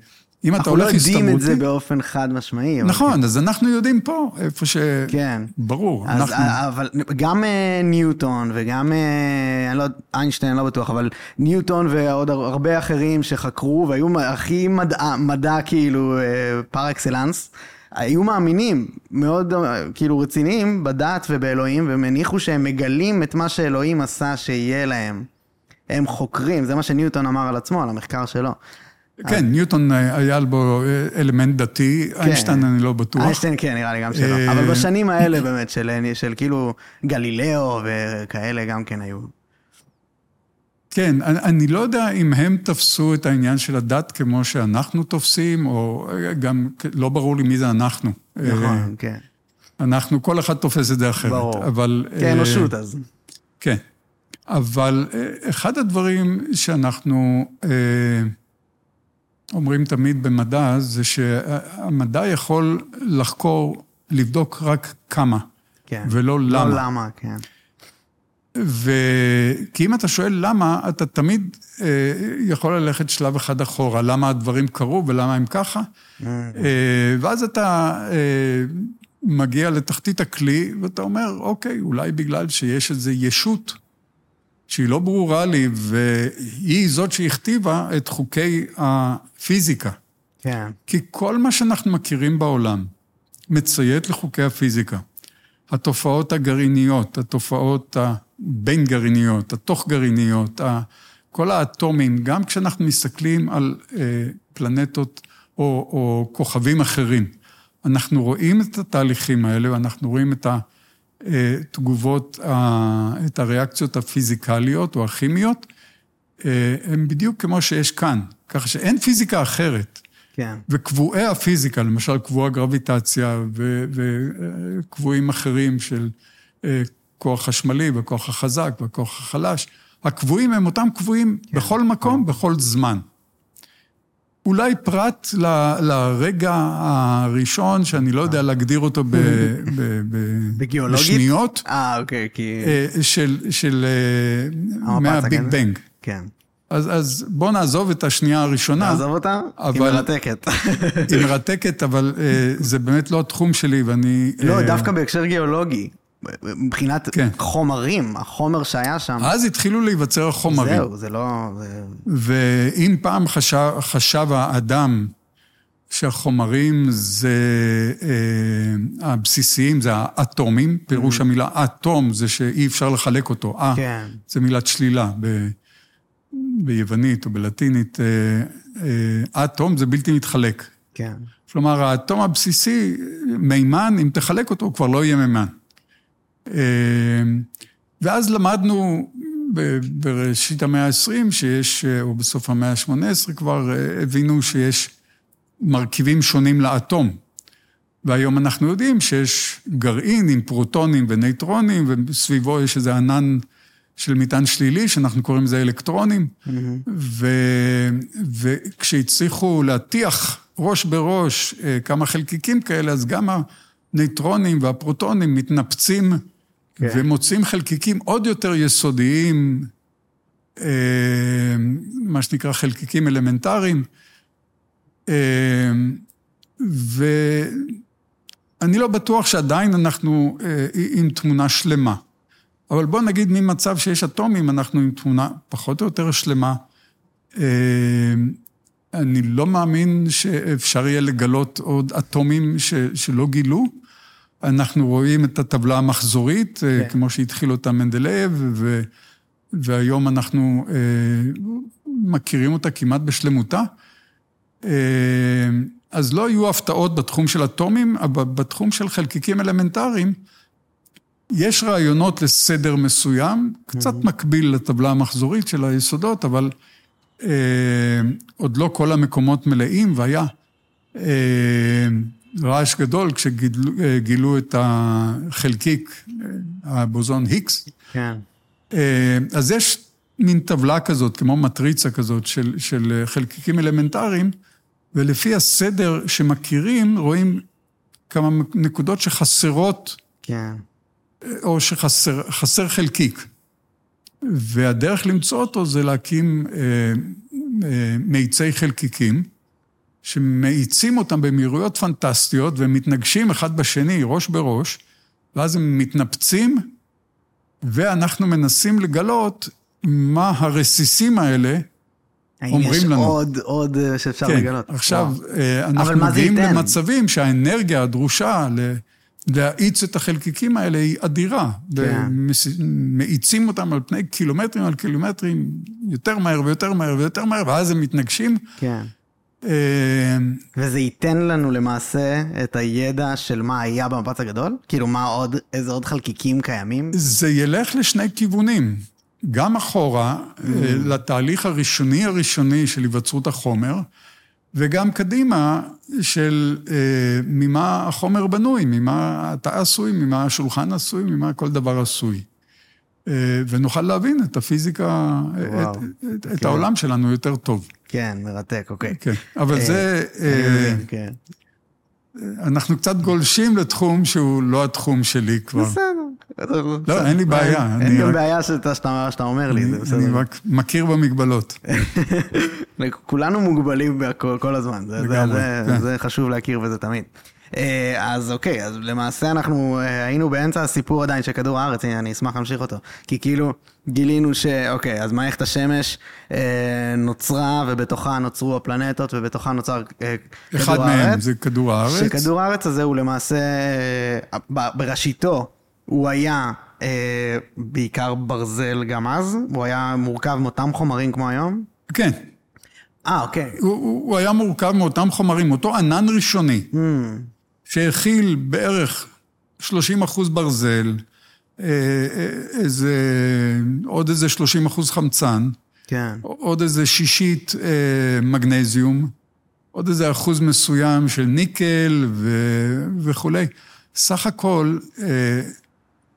אם אתה הולך הסתברותי... אנחנו לא יודעים את זה באופן חד משמעי. נכון. אז אנחנו יודעים פה, איפה ש... כן. ברור, אנחנו... אבל גם אה, ניוטון וגם, אה, אני לא, איינשטיין, אני לא בטוח, אבל ניוטון ועוד הרבה אחרים שחקרו והיו הכי מדע, מדע כאילו פר אקסלנס. היו מאמינים מאוד כאילו רציניים בדת ובאלוהים, והם הניחו שהם מגלים את מה שאלוהים עשה שיהיה להם. הם חוקרים, זה מה שניוטון אמר על עצמו, על המחקר שלו. כן, אז... ניוטון אה, היה בו אה, אלמנט דתי, כן. איינשטיין אני לא בטוח. איינשטיין כן, נראה לי גם שלא. אה, אבל בשנים האלה באמת, של, של כאילו גלילאו וכאלה גם כן היו. כן, אני, אני לא יודע אם הם תפסו את העניין של הדת כמו שאנחנו תופסים, או גם לא ברור לי מי זה אנחנו. נכון, כן. אנחנו, כל אחד תופס את זה אחרת. ברור. אבל... כאנושות אז. כן. אבל אחד הדברים שאנחנו אומרים תמיד במדע, זה שהמדע יכול לחקור, לבדוק רק כמה, כן. ולא למה. לא למה, כן. ו... כי אם אתה שואל למה, אתה תמיד אה, יכול ללכת שלב אחד אחורה, למה הדברים קרו ולמה הם ככה, mm. אה, ואז אתה אה, מגיע לתחתית הכלי, ואתה אומר, אוקיי, אולי בגלל שיש איזו ישות שהיא לא ברורה לי, והיא זאת שהכתיבה את חוקי הפיזיקה. כן. כי כל מה שאנחנו מכירים בעולם מציית לחוקי הפיזיקה. התופעות הגרעיניות, התופעות הבין-גרעיניות, התוך-גרעיניות, כל האטומים, גם כשאנחנו מסתכלים על אה, פלנטות או, או כוכבים אחרים, אנחנו רואים את התהליכים האלה ואנחנו רואים את התגובות, את הריאקציות הפיזיקליות או הכימיות, אה, הם בדיוק כמו שיש כאן, ככה שאין פיזיקה אחרת. כן. וקבועי הפיזיקה, למשל קבוע גרביטציה וקבועים אחרים של אה, כוח חשמלי וכוח החזק וכוח החלש, הקבועים הם אותם קבועים כן. בכל מקום, כן. בכל זמן. אולי פרט ל, לרגע הראשון, שאני לא יודע להגדיר אותו ב, ב, ב, בשניות. אה, אוקיי, כי... אה, של, של מהביג בנג. כן. אז, אז בוא נעזוב את השנייה הראשונה. נעזוב אותה? אבל, היא מרתקת. היא מרתקת, אבל uh, זה באמת לא התחום שלי, ואני... לא, uh, דווקא בהקשר גיאולוגי. מבחינת כן. חומרים, החומר שהיה שם. אז התחילו להיווצר החומרים. זהו, זה לא... זה... ואם פעם חשב, חשב האדם שהחומרים זה, אה, הבסיסיים זה האטומים, פירוש המילה אטום זה שאי אפשר לחלק אותו. אה, כן. זה מילת שלילה ב, ביוונית או בלטינית. אה, אה, אטום זה בלתי מתחלק. כן. כלומר, האטום הבסיסי, מימן, אם תחלק אותו, הוא כבר לא יהיה מימן. אה, ואז למדנו בראשית המאה ה-20 שיש, או בסוף המאה ה-18 כבר, אה, הבינו שיש מרכיבים שונים לאטום. והיום אנחנו יודעים שיש גרעין עם פרוטונים ונייטרונים, וסביבו יש איזה ענן של מטען שלילי, שאנחנו קוראים לזה אלקטרונים. ו... וכשהצליחו להטיח ראש בראש אה, כמה חלקיקים כאלה, אז גם הנייטרונים והפרוטונים מתנפצים כן. ומוצאים חלקיקים עוד יותר יסודיים, אה, מה שנקרא חלקיקים אלמנטריים. אה, ואני לא בטוח שעדיין אנחנו אה, עם תמונה שלמה. אבל בוא נגיד ממצב שיש אטומים, אנחנו עם תמונה פחות או יותר שלמה. אני לא מאמין שאפשר יהיה לגלות עוד אטומים ש, שלא גילו. אנחנו רואים את הטבלה המחזורית, כן. כן. כמו שהתחיל אותה מנדלייב, ו, והיום אנחנו אה, מכירים אותה כמעט בשלמותה. אה, אז לא יהיו הפתעות בתחום של אטומים, אבל בתחום של חלקיקים אלמנטריים, יש רעיונות לסדר מסוים, קצת מקביל לטבלה המחזורית של היסודות, אבל אה, עוד לא כל המקומות מלאים, והיה אה, רעש גדול כשגילו את החלקיק, אה, הבוזון היקס. כן. אה, אז יש מין טבלה כזאת, כמו מטריצה כזאת, של, של חלקיקים אלמנטריים, ולפי הסדר שמכירים, רואים כמה נקודות שחסרות כן. או שחסר חסר חלקיק. והדרך למצוא אותו זה להקים אה, אה, מאיצי חלקיקים, שמאיצים אותם במהירויות פנטסטיות ומתנגשים אחד בשני, ראש בראש, ואז הם מתנפצים, ואנחנו מנסים לגלות מה הרסיסים האלה האם אומרים יש לנו. עוד, עוד אה, שאפשר כן, לגלות? עכשיו, וואו. אה, אנחנו מגיעים? למצבים שהאנרגיה הדרושה ל- להאיץ את החלקיקים האלה היא אדירה. כן. ומאיצים אותם על פני קילומטרים על קילומטרים, יותר מהר ויותר מהר ויותר מהר, ואז הם מתנגשים. כן. אה, וזה ייתן לנו למעשה את הידע של מה היה במפץ הגדול? כאילו, מה עוד, איזה עוד חלקיקים קיימים? זה ילך לשני כיוונים. גם אחורה, Mm. אה, לתהליך הראשוני הראשוני של היווצרות החומר, וגם קדימה של אה, ממה החומר בנוי, ממה אתה עשוי, ממה השולחן עשוי, ממה כל דבר עשוי. אה, ונוכל להבין את הפיזיקה, וואו, את, את, את כן. העולם שלנו יותר טוב. כן, מרתק, אוקיי. כן, אבל אה, זה, אני אה, כן. אנחנו קצת גולשים לתחום שהוא לא התחום שלי כבר. בסדר. לא, אין לי בעיה, אין אני גם רק- בעיה שאתה- אומר לי, זה אני בסדר. רק מכיר במגבלות. כולנו מוגבלים כל הזמן, זה, כן. זה חשוב להכיר בזה תמיד. אה, אז אוקיי, אז למעשה אנחנו אה, היינו באמצע הסיפור עדיין של כדור הארץ, אני אשמח להמשיך אותו. כי כאילו גילינו שאוקיי, אז מערכת השמש אה, נוצרה ובתוכה נוצרו הפלנטות ובתוכה נוצר אה, אחד כדור מהם הארץ. זה כדור הארץ. שכדור הארץ הזה הוא למעשה, אה, בראשיתו, הוא היה אה, בעיקר ברזל גם אז, הוא היה מורכב מאותם חומרים כמו היום. כן, אה, אוקיי. הוא, הוא, הוא היה מורכב מאותם חומרים, אותו ענן ראשוני, Mm, שהכיל בערך 30 אחוז ברזל, אה, אה, איזה, עוד איזה 30 אחוז חמצן, כן. עוד איזה שישית אה, מגנזיום, עוד איזה אחוז מסוים של ניקל ו, וכולי. סך הכל, אה,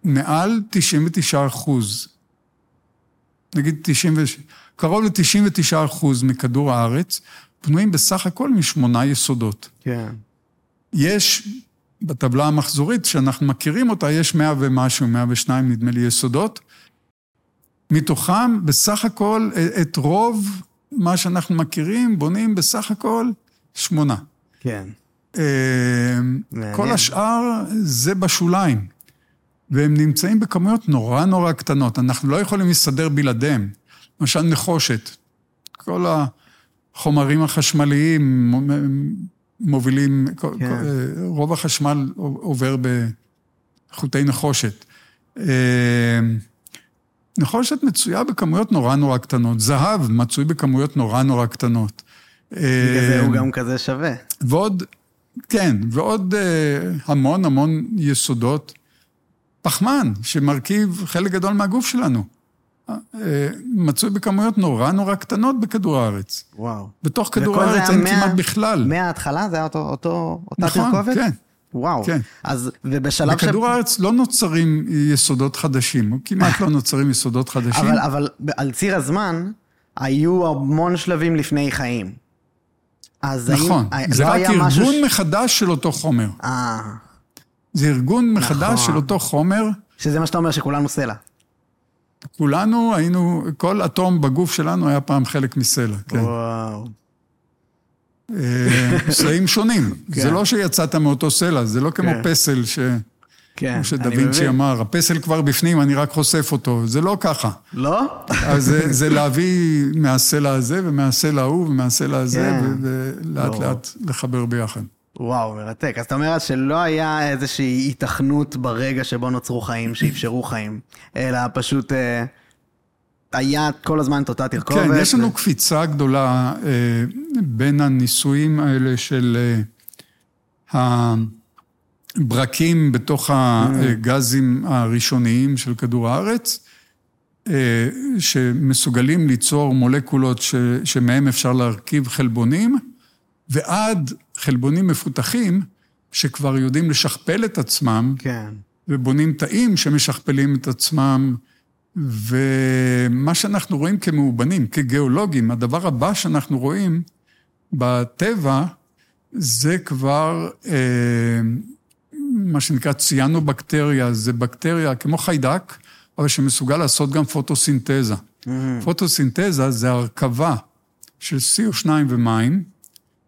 מעל 99 אחוז, נגיד 90, ו- קרוב ל-99 אחוז מכדור הארץ, בנויים בסך הכל משמונה יסודות. כן. יש, בטבלה המחזורית שאנחנו מכירים אותה, יש מאה ומשהו, מאה ושניים נדמה לי יסודות. מתוכם בסך הכל את רוב מה שאנחנו מכירים בונים בסך הכל שמונה. כן. אה. כל השאר זה בשוליים. והם נמצאים בכמויות נורא נורא קטנות, אנחנו לא יכולים להסתדר בלעדיהם. למשל נחושת, כל החומרים החשמליים מובילים, כן. כן. רוב החשמל עובר בחוטי נחושת. אה, נחושת מצויה בכמויות נורא נורא קטנות, זהב מצוי בכמויות נורא נורא קטנות. בגלל זה הוא גם כזה שווה. ועוד, כן, ועוד המון המון יסודות. פחמן, שמרכיב חלק גדול מהגוף שלנו. מצוי בכמויות נורא נורא קטנות בכדור הארץ. וואו. בתוך כדור הארץ אין כמעט בכלל. מההתחלה זה היה אותו, אותו, אותה נכון, תרכובת? כן. וואו. כן. אז, ובשלב בכדור הארץ לא נוצרים יסודות חדשים, כמעט לא נוצרים יסודות חדשים. אבל, אבל על ציר הזמן, היו המון שלבים לפני חיים. אז נכון, האם, זה לא רק ארגון משהו ש- מחדש של אותו חומר. אה, זה ארגון מחדש נכון. של אותו חומר. שזה מה שאתה אומר, שכולנו סלע. כולנו היינו, כל אטום בגוף שלנו היה פעם חלק מסלע, כן. וואו. אה, סלעים שונים. כן. זה לא שיצאת מאותו סלע, זה לא כמו כן. פסל ש... כן, כמו שדה אני וינצ'י מבין. אמר, הפסל כבר בפנים, אני רק חושף אותו. זה לא ככה. לא? אז זה, זה להביא מהסלע הזה ומהסלע ההוא ומהסלע הזה, כן. ולאט לא. לאט לחבר ביחד. וואו, מרתק. אז אתה אומר שלא היה איזושהי היתכנות ברגע שבו נוצרו חיים, שאפשרו חיים, אלא פשוט אה, היה כל הזמן את אותה תרכובת. כן, יש לנו ו- קפיצה גדולה אה, בין הניסויים האלה של אה, הברקים בתוך הגזים הראשוניים של כדור הארץ, אה, שמסוגלים ליצור מולקולות ש, שמהם אפשר להרכיב חלבונים, ועד חלבונים מפותחים שכבר יודעים לשכפל את עצמם, כן. ובונים תאים שמשכפלים את עצמם, ומה שאנחנו רואים כמאובנים, כגיאולוגים, הדבר הבא שאנחנו רואים בטבע, זה כבר אה, מה שנקרא ציאנובקטריה, זה בקטריה כמו חיידק, אבל שמסוגל לעשות גם פוטוסינתזה. פוטוסינתזה זה הרכבה של CO2 ומים,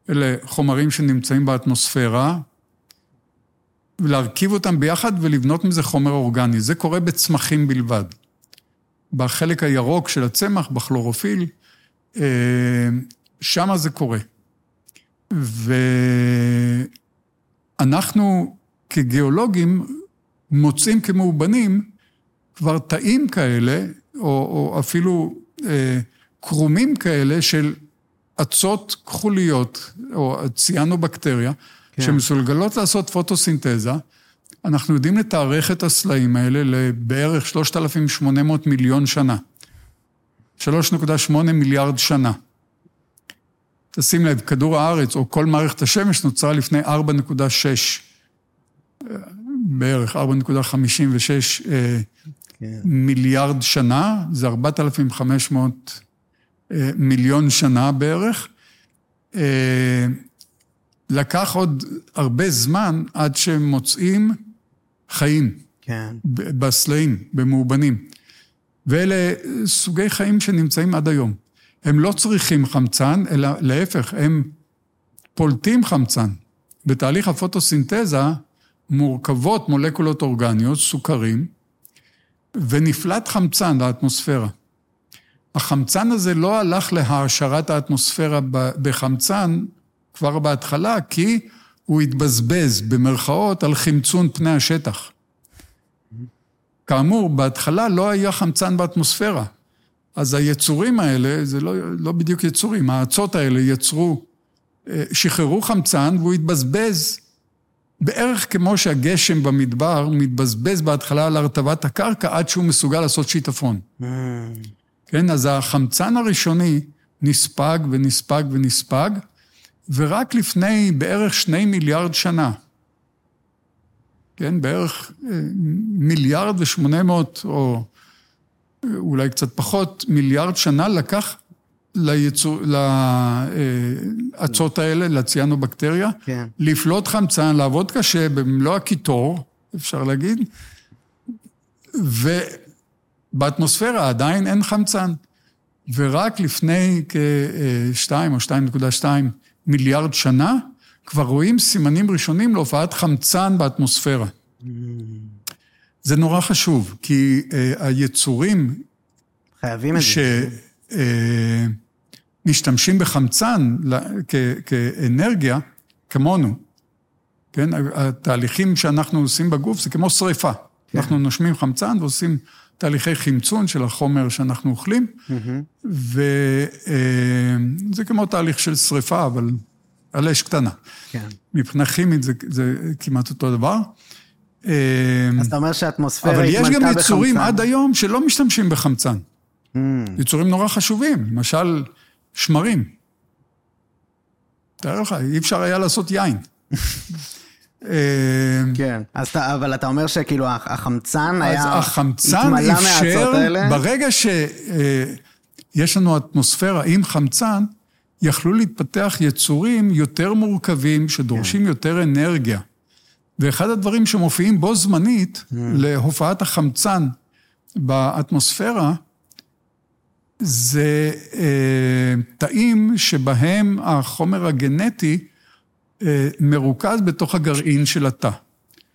אלה חומרים שנמצאים באטמוספירה, ולהרכיב אותם ביחד ולבנות מזה חומר אורגני. זה קורה בצמחים בלבד. בחלק הירוק של הצמח, בכלורופיל, אה, שמה זה קורה. ואנחנו כגיאולוגים מוצאים כמאובנים כבר תאים כאלה, או, או אפילו אה, קרומים כאלה של אצות כחוליות, או ציאנובקטריה, כן. שמסוגלות לעשות פוטוסינתזה. אנחנו יודעים לתארך את הסלעים האלה לבערך 3,800 מיליון שנה. 3.8 מיליארד שנה. תשים לב, כדור הארץ, או כל מערכת השמש, נוצרה לפני 4.6, בערך 4.56 אה, כן. מיליארד שנה, זה 4,500 אה, מיליון שנה בערך. אה, לקח עוד הרבה זמן עד שמוצאים חיים כן. בסלעים, במאובנים. ואלה סוגי חיים שנמצאים עד היום. הם לא צריכים חמצן, אלא להפך, הם פולטים חמצן. בתהליך הפוטוסינתזה מורכבות מולקולות אורגניות, סוכרים, ונפלט חמצן לאטמוספירה. החמצן הזה לא הלך להעשרת האטמוספירה בחמצן כבר בהתחלה, כי הוא התבזבז במרכאות על חמצון פני השטח. כאמור, בהתחלה לא היה חמצן באטמוספירה. אז היצורים האלה, זה לא, לא בדיוק יצורים, האצות האלה יצרו, אה, שחררו חמצן והוא התבזבז בערך כמו שהגשם במדבר מתבזבז בהתחלה על הרטבת הקרקע עד שהוא מסוגל לעשות שיטפון. כן, אז החמצן הראשוני נספג ונספג ונספג, ורק לפני בערך שני מיליארד שנה, כן, בערך אה, מיליארד ושמונה מאות, או אה, אולי קצת פחות, מיליארד שנה לקח ליצור, לאצות האלה, לציאנובקטריה, כן. לפלוט חמצן, לעבוד קשה במלוא הקיטור, אפשר להגיד, ובאטמוספירה עדיין אין חמצן. ורק לפני כ-2 או 2.2 מיליארד שנה, כבר רואים סימנים ראשונים להופעת חמצן באטמוספירה. זה נורא חשוב, כי אה, היצורים חייבים את זה. שמשתמשים בחמצן ל- כ- כאנרגיה, כמונו, כן? התהליכים שאנחנו עושים בגוף זה כמו שריפה. כן. אנחנו נושמים חמצן ועושים תהליכי חמצון של החומר שאנחנו אוכלים, mm-hmm. וזה כמו תהליך של שריפה, אבל על אש קטנה. כן. מבחינה כימית זה, זה כמעט אותו דבר. אז אתה אומר שהאטמוספירה התמלאה בחמצן. אבל יש גם יצורים עד היום שלא משתמשים בחמצן. Mm. יצורים נורא חשובים, למשל שמרים. תאר לך, אי אפשר היה לעשות יין. אה, כן, אז אתה, אבל אתה אומר שכאילו החמצן היה... אז החמצן אפשר, ברגע שיש אה, לנו אטמוספירה עם חמצן, יכלו להתפתח יצורים יותר מורכבים, שדורשים כן. יותר אנרגיה. ואחד הדברים שמופיעים בו זמנית mm. להופעת החמצן באטמוספירה, זה אה, תאים שבהם החומר הגנטי מרוכז בתוך הגרעין של התא.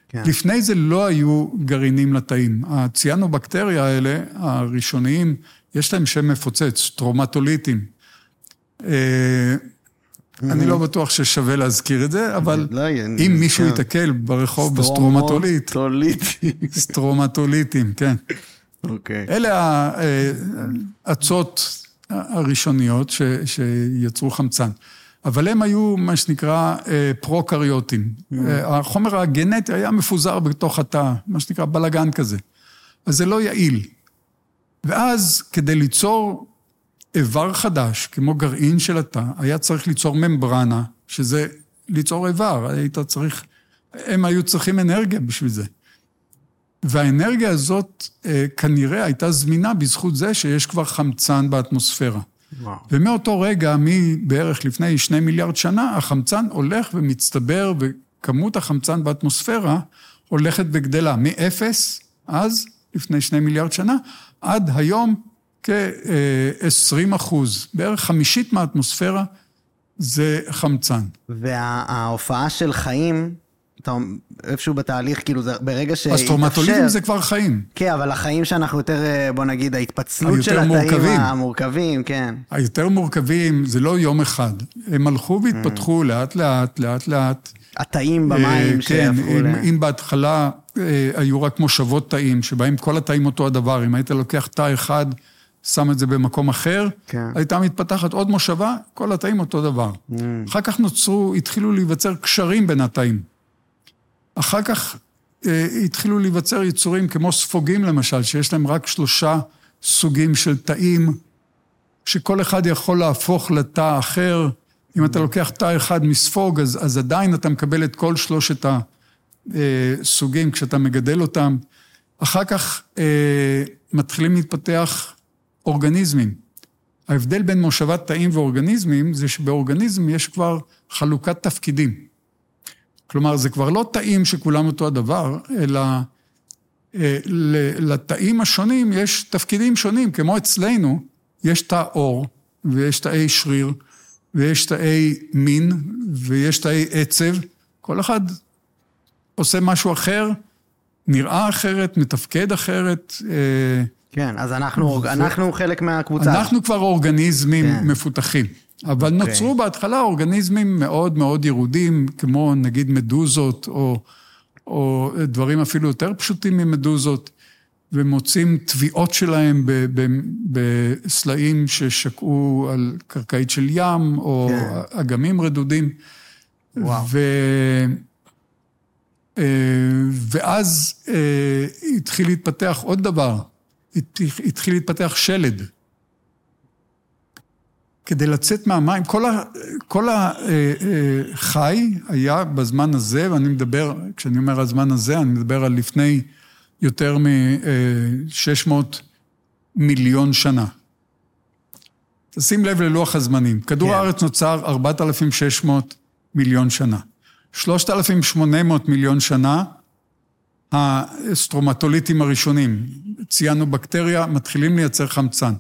כן. לפני זה לא היו גרעינים לתאים. הציאנובקטריה האלה, הראשוניים, יש להם שם מפוצץ, סטרומטוליטים. אה, אני לא בטוח ששווה להזכיר את זה, אבל לא, אם מישהו ייתקל ברחוב בסטרומטוליט... סטרומטוליטים, כן. אוקיי. אלה האצות הראשוניות שיצרו חמצן. אבל הם היו מה שנקרא אה, פרו-קריוטים. Mm. אה, החומר הגנטי היה מפוזר בתוך התא, מה שנקרא בלאגן כזה. אז זה לא יעיל. ואז כדי ליצור איבר חדש, כמו גרעין של התא, היה צריך ליצור ממברנה, שזה ליצור איבר, היית צריך, הם היו צריכים אנרגיה בשביל זה. והאנרגיה הזאת אה, כנראה הייתה זמינה בזכות זה שיש כבר חמצן באטמוספירה. וואו. ומאותו רגע, מבערך לפני שני מיליארד שנה, החמצן הולך ומצטבר, וכמות החמצן באטמוספירה הולכת וגדלה, מאפס, אז, לפני שני מיליארד שנה, עד היום כ-20 אחוז, בערך חמישית מהאטמוספירה זה חמצן. וההופעה של חיים אתה איפשהו בתהליך, כאילו זה ברגע שהתאפשר... אסטרומטוליזם זה כבר חיים. כן, אבל החיים שאנחנו יותר, אה, בוא נגיד, ההתפצלות של התאים מורכבים. המורכבים, כן. היותר מורכבים זה לא יום אחד. הם הלכו והתפתחו mm. לאט לאט, לאט לאט. התאים במים אה, כן, שהפכו ל... כן, אם בהתחלה אה, היו רק מושבות תאים, שבהם כל התאים אותו הדבר, אם היית לוקח תא אחד, שם את זה במקום אחר, כן. הייתה מתפתחת עוד מושבה, כל התאים אותו דבר. Mm. אחר כך נוצרו, התחילו להיווצר קשרים בין התאים. אחר כך אה, התחילו להיווצר יצורים כמו ספוגים למשל, שיש להם רק שלושה סוגים של תאים, שכל אחד יכול להפוך לתא אחר. אם אתה לוקח תא אחד מספוג, אז, אז עדיין אתה מקבל את כל שלושת הסוגים כשאתה מגדל אותם. אחר כך אה, מתחילים להתפתח אורגניזמים. ההבדל בין מושבת תאים ואורגניזמים זה שבאורגניזם יש כבר חלוקת תפקידים. כלומר, זה כבר לא תאים שכולם אותו הדבר, אלא אה, לתאים השונים יש תפקידים שונים, כמו אצלנו, יש תא עור, ויש תאי שריר, ויש תאי מין, ויש תאי עצב, כל אחד עושה משהו אחר, נראה אחרת, מתפקד אחרת. אה, כן, אז אנחנו, ו... אנחנו חלק מהקבוצה. אנחנו כבר אורגניזמים כן. מפותחים. אבל okay. אוקיי. נוצרו בהתחלה אורגניזמים מאוד מאוד ירודים, כמו נגיד מדוזות, או, או דברים אפילו יותר פשוטים ממדוזות, ומוצאים טביעות שלהם בסלעים ששקעו על קרקעית של ים, או כן. אגמים רדודים. וואו. ו... אה, ואז אה, התחיל להתפתח עוד דבר, התחיל להתפתח שלד. כדי לצאת מהמים, כל, ה, כל החי אה, אה, היה בזמן הזה, ואני מדבר, כשאני אומר הזמן הזה, אני מדבר על לפני יותר מ-600 מיליון שנה. תשים לב ללוח הזמנים. כדור כן. הארץ נוצר 4,600 מיליון שנה. 3,800 מיליון שנה, הסטרומטוליטים הראשונים, ציינו בקטריה, מתחילים לייצר חמצן.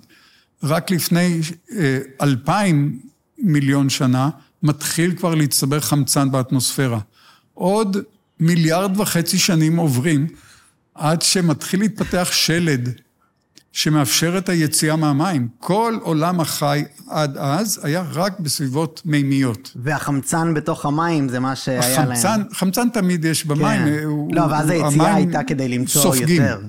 רק לפני אה, אלפיים מיליון שנה מתחיל כבר להצטבר חמצן באטמוספירה. עוד מיליארד וחצי שנים עוברים עד שמתחיל להתפתח שלד, שמאפשר את היציאה מהמים. כל עולם החי עד אז היה רק בסביבות מימיות. והחמצן בתוך המים זה מה שהיה החמצן, להם. חמצן תמיד יש במים. כן. הוא- לא, ואז היציאה הייתה כדי למצוא סופגים. יותר.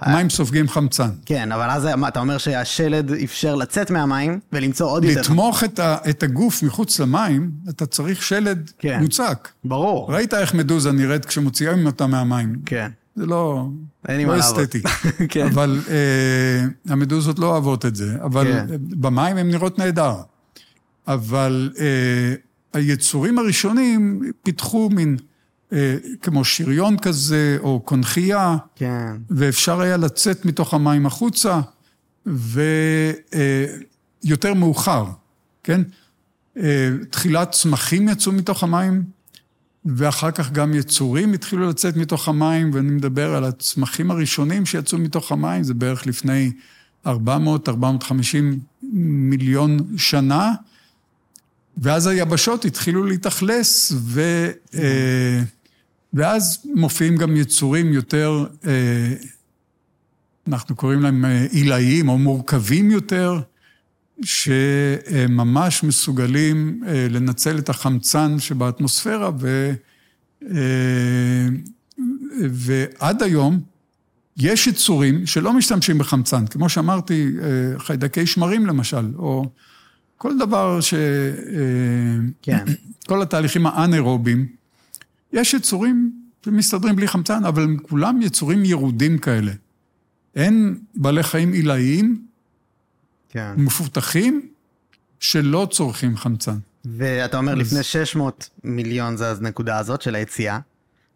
המים סופגים חמצן. כן, אבל אז אתה אומר שהשלד אפשר לצאת מהמים ולמצוא עוד יותר. לתמוך את, ה, את הגוף מחוץ למים, אתה צריך שלד כן. מוצק. ברור. ראית איך מדוזה נראית כשמוציאים אותה מהמים. כן. זה לא, לא. אסתטי. כן. אבל אה, המדוזות לא אוהבות את זה. אבל כן. במים הן נראות נהדר. אבל אה, היצורים הראשונים פיתחו מין, אה, כמו שריון כזה, או קונכייה, כן. ואפשר היה לצאת מתוך המים החוצה, ויותר מאוחר, כן? אה, תחילת צמחים יצאו מתוך המים, ואחר כך גם יצורים התחילו לצאת מתוך המים, ואני מדבר על הצמחים הראשונים שיצאו מתוך המים, זה בערך לפני 400-450 מיליון שנה, ואז היבשות התחילו להתאכלס, ו, אה, ואז מופיעים גם יצורים יותר, אה, אנחנו קוראים להם אה, עילאיים או מורכבים יותר, שממש מסוגלים אה, לנצל את החמצן שבאטמוספירה, ו, ועד היום יש יצורים שלא משתמשים בחמצן, כמו שאמרתי, חיידקי שמרים למשל, או כל דבר ש... כן. כל התהליכים האנאירובים, יש יצורים שמסתדרים בלי חמצן, אבל הם כולם יצורים ירודים כאלה. אין בעלי חיים עילאיים, כן. מפותחים, שלא צורכים חמצן. ואתה אומר אז- לפני 600 מיליון זה אז נקודה הזאת של היציאה,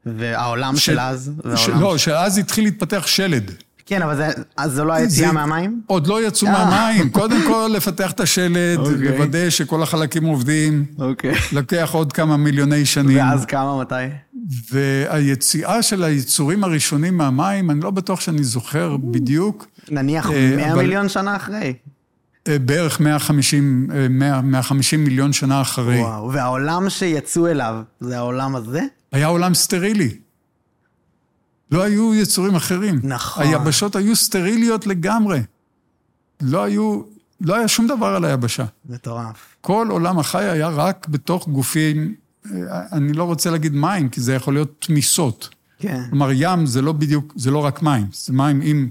והעולם ש- של אז, ש- והעולם... לא, שאז התחיל להתפתח שלד. כן, אבל זה, אז זו לא היציאה מהמים? עוד לא יצאו אה. מהמים. קודם כל לפתח את השלד, אוקיי. לוודא שכל החלקים עובדים. אוקיי. לוקח עוד כמה מיליוני שנים. ואז כמה, מתי? והיציאה של היצורים הראשונים מהמים, אני לא בטוח שאני זוכר בדיוק, נניח אה, 100 אבל- מיליון שנה אחרי. אה, בערך 150, אה, 100, 150 מיליון שנה אחרי. וואו, והעולם שיצאו אליו, זה העולם הזה? היה עולם סטרילי. לא היו יצורים אחרים. נכון. היבשות היו סטריליות לגמרי. לא היו, לא היה שום דבר על היבשה. מטורף. כל עולם החי היה רק בתוך גופים, אה, אני לא רוצה להגיד מים, כי זה יכול להיות תמיסות. כן. כלומר, ים זה לא בדיוק, זה לא רק מים, זה מים עם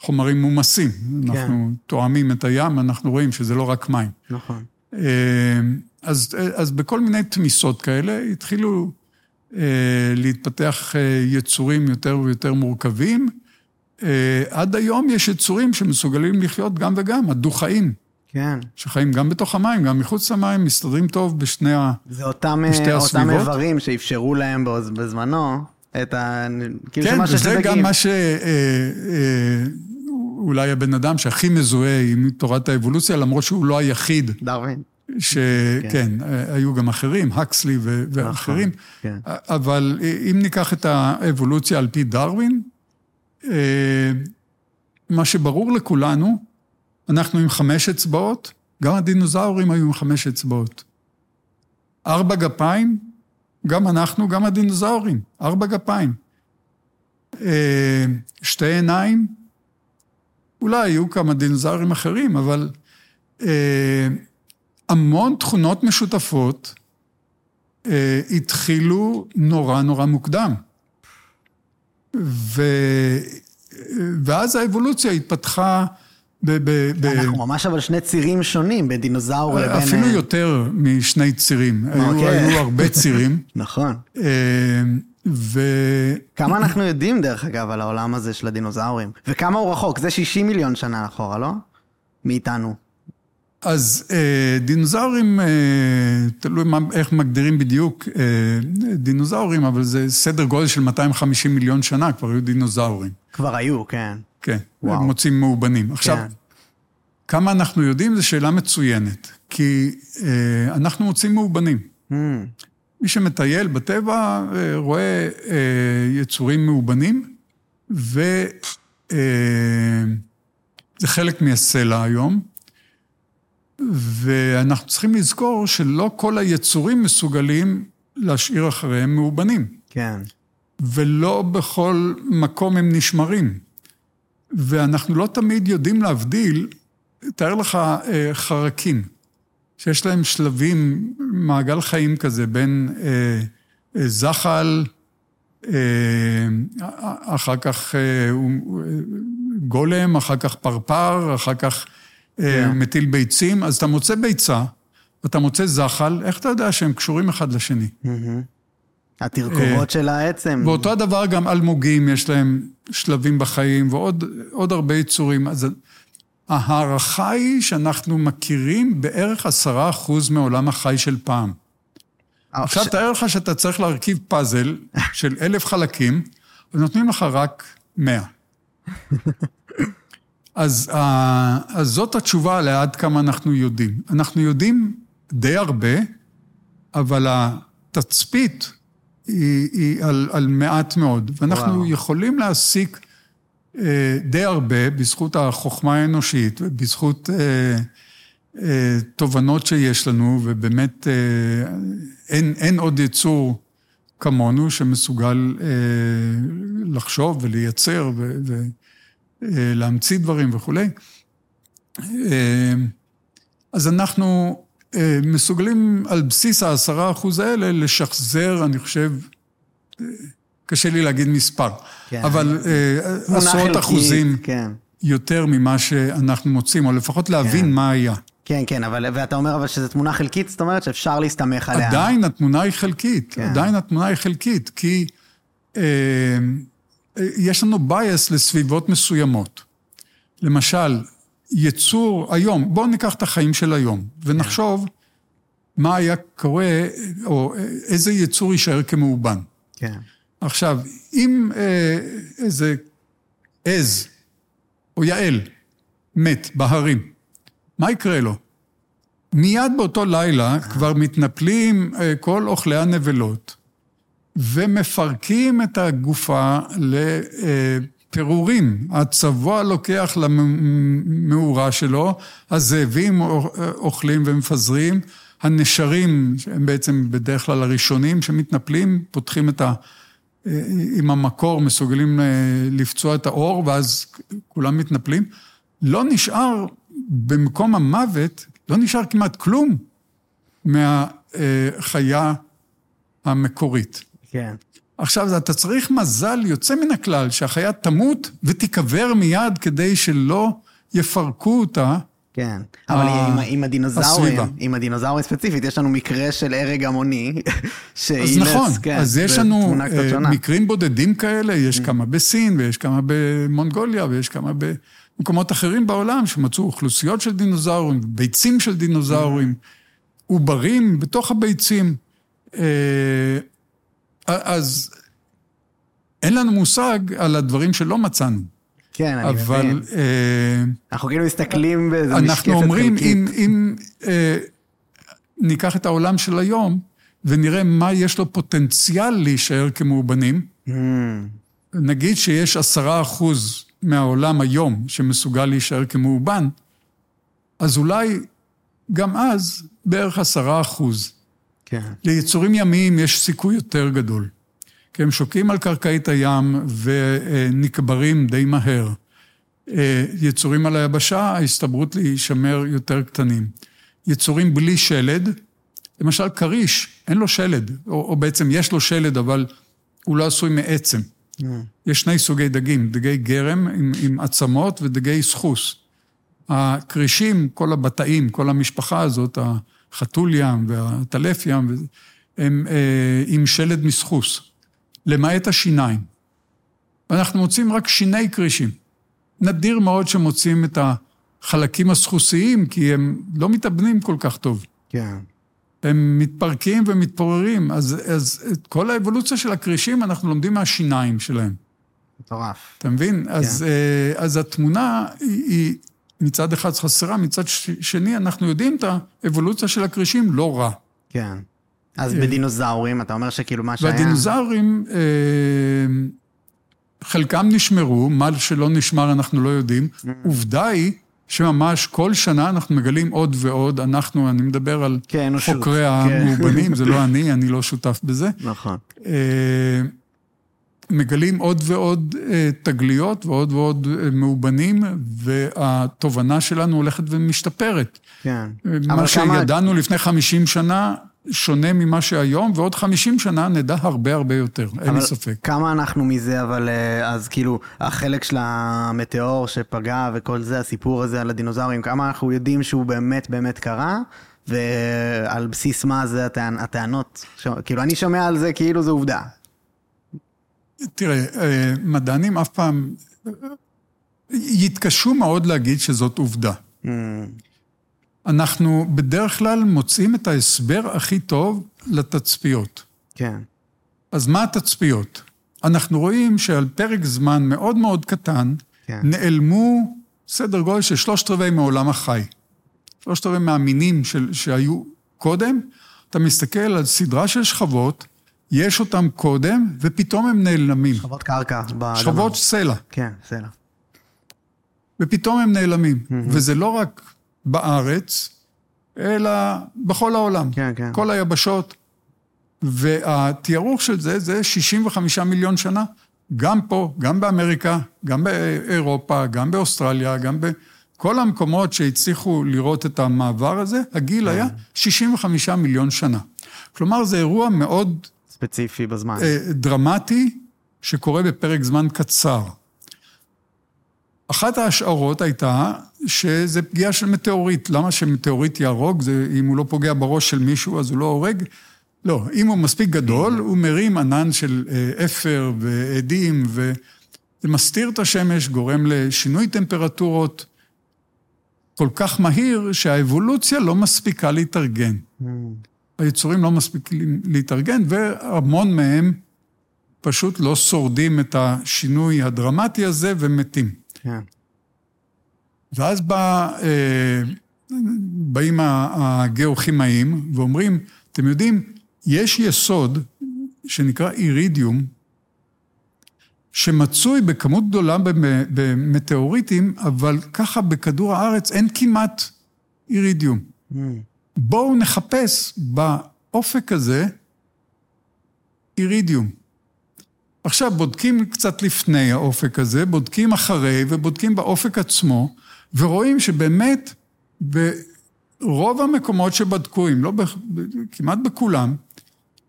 חומרים מומסים. אנחנו תואמים את הים, אנחנו רואים שזה לא רק מים. נכון. אה, אז, אז בכל מיני תמיסות כאלה התחילו אה, להתפתח אה, יצורים יותר ויותר מורכבים. אה, עד היום יש יצורים שמסוגלים לחיות גם וגם, הדו-חיים, כן. שחיים גם בתוך המים, גם מחוץ למים, מסתדרים טוב בשני ה... זה אותם, בשתי אה, אותם הסביבות? איברים שאפשרו להם בז- בזמנו את ה... כאילו כן, וזה לדגים. גם מה שאולי הבן אדם שהכי מזוהה עם תורת האבולוציה, למרות שהוא לא היחיד, דרווין. שכן, היו גם אחרים, הקסלי ו- ואחרים, כן. אבל אם ניקח את האבולוציה על פי דרווין, אה, מה שברור לכולנו, אנחנו עם חמש אצבעות, גם הדינוזאורים היו עם חמש אצבעות. ארבע גפיים, גם אנחנו, גם הדינוזאורים, ארבע גפיים. אה, שתי עיניים, אולי היו כמה דינוזאורים אחרים, אבל אה, המון תכונות משותפות אה, התחילו נורא נורא מוקדם. ו... ואז האבולוציה התפתחה ב... ב... ב... אנחנו ממש אבל שני צירים שונים בין דינוזאור לבין... אפילו אה, יותר משני צירים. היו, אוקיי. היו הרבה צירים. נכון. אה, ו... כמה אנחנו יודעים, דרך אגב, על העולם הזה של הדינוזאורים? וכמה הוא רחוק? זה 60 מיליון שנה אחורה, לא? מאיתנו. אז אה, דינוזאורים, אה, תלוי מה, איך מגדירים בדיוק אה, דינוזאורים, אבל זה סדר גודל של 250 מיליון שנה, כבר היו דינוזאורים. כבר היו, כן. כן, וואו. הם מוצאים מאובנים. עכשיו, כן. כמה אנחנו יודעים זו שאלה מצוינת, כי אנחנו מוצאים מאובנים. Hmm, מי שמטייל בטבע אה, רואה אה, יצורים מאובנים, וזה חלק מהסלע היום. ואנחנו צריכים לזכור שלא כל היצורים מסוגלים להשאיר אחריהם מאובנים, כן. ולא בכל מקום הם נשמרים. ואנחנו לא תמיד יודעים להבדיל, תאר לך אה, חרקים, שיש להם שלבים, מעגל חיים כזה, בין אה, אה, זחל, אה, אחר כך אה, גולם, אחר כך פרפר, אחר כך אה, כן. מטיל ביצים, אז אתה מוצא ביצה, אתה מוצא זחל, איך אתה יודע שהם קשורים אחד לשני? התרכובות של העצם. ואותו הדבר גם אלמוגים, יש להם שלבים בחיים, ועוד הרבה יצורים. אז ההערכה היא שאנחנו מכירים בערך עשרה אחוז מעולם החי של פעם. עכשיו תאר לך שאתה צריך להרכיב פאזל של אלף חלקים, ונותנים לך רק מאה. אז, אז זאת התשובה לעד כמה אנחנו יודעים. אנחנו יודעים די הרבה, אבל התצפית היא, היא על, על מעט מאוד. ואנחנו וואו. יכולים להסיק אה, די הרבה בזכות החוכמה האנושית ובזכות אה, אה, תובנות שיש לנו, ובאמת אה, אין, אין עוד יצור כמונו שמסוגל אה, לחשוב ולייצר ולהמציא אה, דברים וכולי. אה, אז אנחנו אה, מסוגלים על בסיס העשרה אחוז האלה לשחזר, אני חושב, קשה לי להגיד מספר, כן. אבל עשרות חלקי, אחוזים כן. יותר ממה שאנחנו מוצאים, או לפחות להבין כן. מה היה. כן, כן, אבל, ואתה אומר אבל שזו תמונה חלקית, זאת אומרת שאפשר להסתמך עליה. עדיין התמונה היא חלקית, כן. עדיין התמונה היא חלקית, כי יש לנו bias לסביבות מסוימות. למשל, יצור היום, בואו ניקח את החיים של היום, ונחשוב כן. מה היה קורה, או איזה יצור יישאר כמאובן. כן. עכשיו, אם אה, איזה עז או יעל מת בהרים, מה יקרה לו? מיד באותו לילה כבר מתנפלים אה, כל אוכלי הנבלות ומפרקים את הגופה לפירורים. הצבוע לוקח למאורה שלו, הזאבים אוכלים ומפזרים, הנשרים, שהם בעצם בדרך כלל הראשונים שמתנפלים, פותחים את ה... עם המקור מסוגלים לפצוע את האור, ואז כולם מתנפלים. לא נשאר במקום המוות, לא נשאר כמעט כלום מהחיה המקורית. כן. עכשיו, אתה צריך מזל יוצא מן הכלל שהחיה תמות ותיקבר מיד כדי שלא יפרקו אותה. כן, אבל עם, עם הדינוזאורים, עם הדינוזאורים ספציפית, יש לנו מקרה של הרג המוני, שאילץ, אז נכון, כן, אז יש לנו uh, מקרים בודדים כאלה, יש mm. כמה בסין, ויש כמה במונגוליה, ויש כמה במקומות אחרים בעולם, שמצאו אוכלוסיות של דינוזאורים, ביצים של דינוזאורים, mm. עוברים בתוך הביצים. אז אין לנו מושג על הדברים שלא מצאנו. כן, אני אבל, מבין. אבל... אה, אנחנו כאילו מסתכלים באיזה משקפת חלקית. אנחנו אומרים, אם, אם אה, ניקח את העולם של היום, ונראה מה יש לו פוטנציאל להישאר כמאובנים, mm. נגיד שיש עשרה אחוז מהעולם היום שמסוגל להישאר כמאובן, אז אולי גם אז בערך עשרה אחוז. כן. ליצורים ימיים יש סיכוי יותר גדול. כי הם שוקעים על קרקעית הים ונקברים די מהר. אה, יצורים על היבשה, ההסתברות להישמר יותר קטנים. יצורים בלי שלד, למשל כריש, אין לו שלד, או, או בעצם יש לו שלד, אבל הוא לא עשוי מעצם. Mm. יש שני סוגי דגים, דגי גרם עם, עם עצמות ודגי סחוס. הכרישים, כל הבתאים, כל המשפחה הזאת, החתול ים והטלף ים, הם אה, עם שלד מסחוס. למעט השיניים. ואנחנו מוצאים רק שיני כרישים. נדיר מאוד שמוצאים את החלקים הסחוסיים, כי הם לא מתאבנים כל כך טוב. כן. הם מתפרקים ומתפוררים, אז, אז את כל האבולוציה של הכרישים אנחנו לומדים מהשיניים שלהם. מטורף. אתה מבין? כן. אז, אה, אז התמונה היא, היא מצד אחד חסרה, מצד שני אנחנו יודעים את האבולוציה של הכרישים לא רע. כן. אז אה, בדינוזאורים, אתה אומר שכאילו מה שהיה... והדינוזאורים, אה, חלקם נשמרו, מה שלא נשמר אנחנו לא יודעים. Mm. עובדה היא שממש כל שנה אנחנו מגלים עוד ועוד, אנחנו, אני מדבר על כן, חוקרי כן. המאובנים, זה לא אני, אני לא שותף בזה. נכון. אה, מגלים עוד ועוד אה, תגליות ועוד ועוד אה, מאובנים, והתובנה שלנו הולכת ומשתפרת. כן. מה אבל כמה- שידענו לפני 50 שנה שונה ממה שהיום, ועוד 50 שנה נדע הרבה הרבה יותר, אין לי ספק. כמה אנחנו מזה, אבל אה, אז כאילו, החלק של המטאור שפגע וכל זה, הסיפור הזה על הדינוזאורים, כמה אנחנו יודעים שהוא באמת באמת קרה, ועל בסיס מה זה הטענ... הטענות. ש... כאילו, אני שומע על זה כאילו זה עובדה. תראה, אה, מדענים אף פעם יתקשו מאוד להגיד שזאת עובדה. Mm, אנחנו בדרך כלל מוצאים את ההסבר הכי טוב לתצפיות. כן. אז מה התצפיות? אנחנו רואים שעל פרק זמן מאוד מאוד קטן, כן. נעלמו סדר גודל של שלושת רבעי מעולם החי. שלושת רבעי מהמינים של, שהיו קודם, אתה מסתכל על סדרה של שכבות, יש אותם קודם, ופתאום הם נעלמים. שכבות קרקע באדמה. שכבות סלע, כן, בסדר. ופתאום הם נעלמים. וזה לא רק בארץ, אלא בכל העולם. כן, כן. כל היבשות. והתיארוך של זה, זה 65 מיליון שנה. גם פה, גם באמריקה, גם באירופה, גם באוסטרליה, גם בכל המקומות שהצליחו לראות את המעבר הזה, הגיל היה 65 מיליון שנה. כלומר, זה אירוע מאוד ספציפי בזמן. אה, דרמטי שקורה בפרק זמן קצר. אחת ההשערות הייתה שזה פגיעה של מטאוריט. למה שמטאוריט יהרוג? זה, אם הוא לא פוגע בראש של מישהו, אז הוא לא הורג? לא, אם הוא מספיק גדול, הוא מרים ענן של אה, אפר ועדים, וזה מסתיר את השמש, גורם לשינוי טמפרטורות כל כך מהיר, שהאבולוציה לא מספיקה להתארגן. היצורים לא מספיקים להתארגן, והמון מהם פשוט לא שורדים את השינוי הדרמטי הזה ומתים. כן. ואז בא, אה, באים הגיאוכימאים ואומרים, אתם יודעים, יש יסוד שנקרא אירידיום, שמצוי בכמות גדולה במ- במטאוריטים, אבל ככה בכדור הארץ אין כמעט אירידיום. Mm, בואו נחפש באופק הזה אירידיום. עכשיו, בודקים קצת לפני האופק הזה, בודקים אחרי ובודקים באופק עצמו, ורואים שבאמת ברוב המקומות שבדקו, אם לא כמעט בכולם,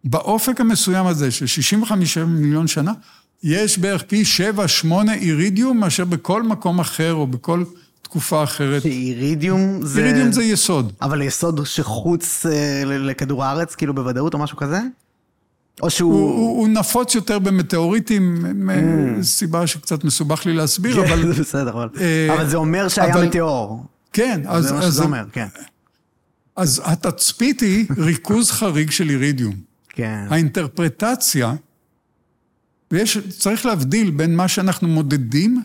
באופק המסוים הזה של 65 מיליון שנה, יש בערך פי 7-8 אירידיום מאשר בכל מקום אחר או בכל תקופה אחרת. שאירידיום זה... אירידיום זה יסוד. אבל יסוד שחוץ אה, לכדור הארץ, כאילו בוודאות או משהו כזה? או שהוא... הוא, הוא, הוא נפוץ יותר במטאוריטים, מסיבה שקצת מסובך לי להסביר, כן, אבל זה בסדר, אבל... אה, אבל זה אומר שהיה אבל- מטאור. כן, אז, זה מה שזה אומר, כן. אז התצפית היא ריכוז חריג של אירידיום. כן. האינטרפרטציה, ויש, צריך להבדיל בין מה שאנחנו מודדים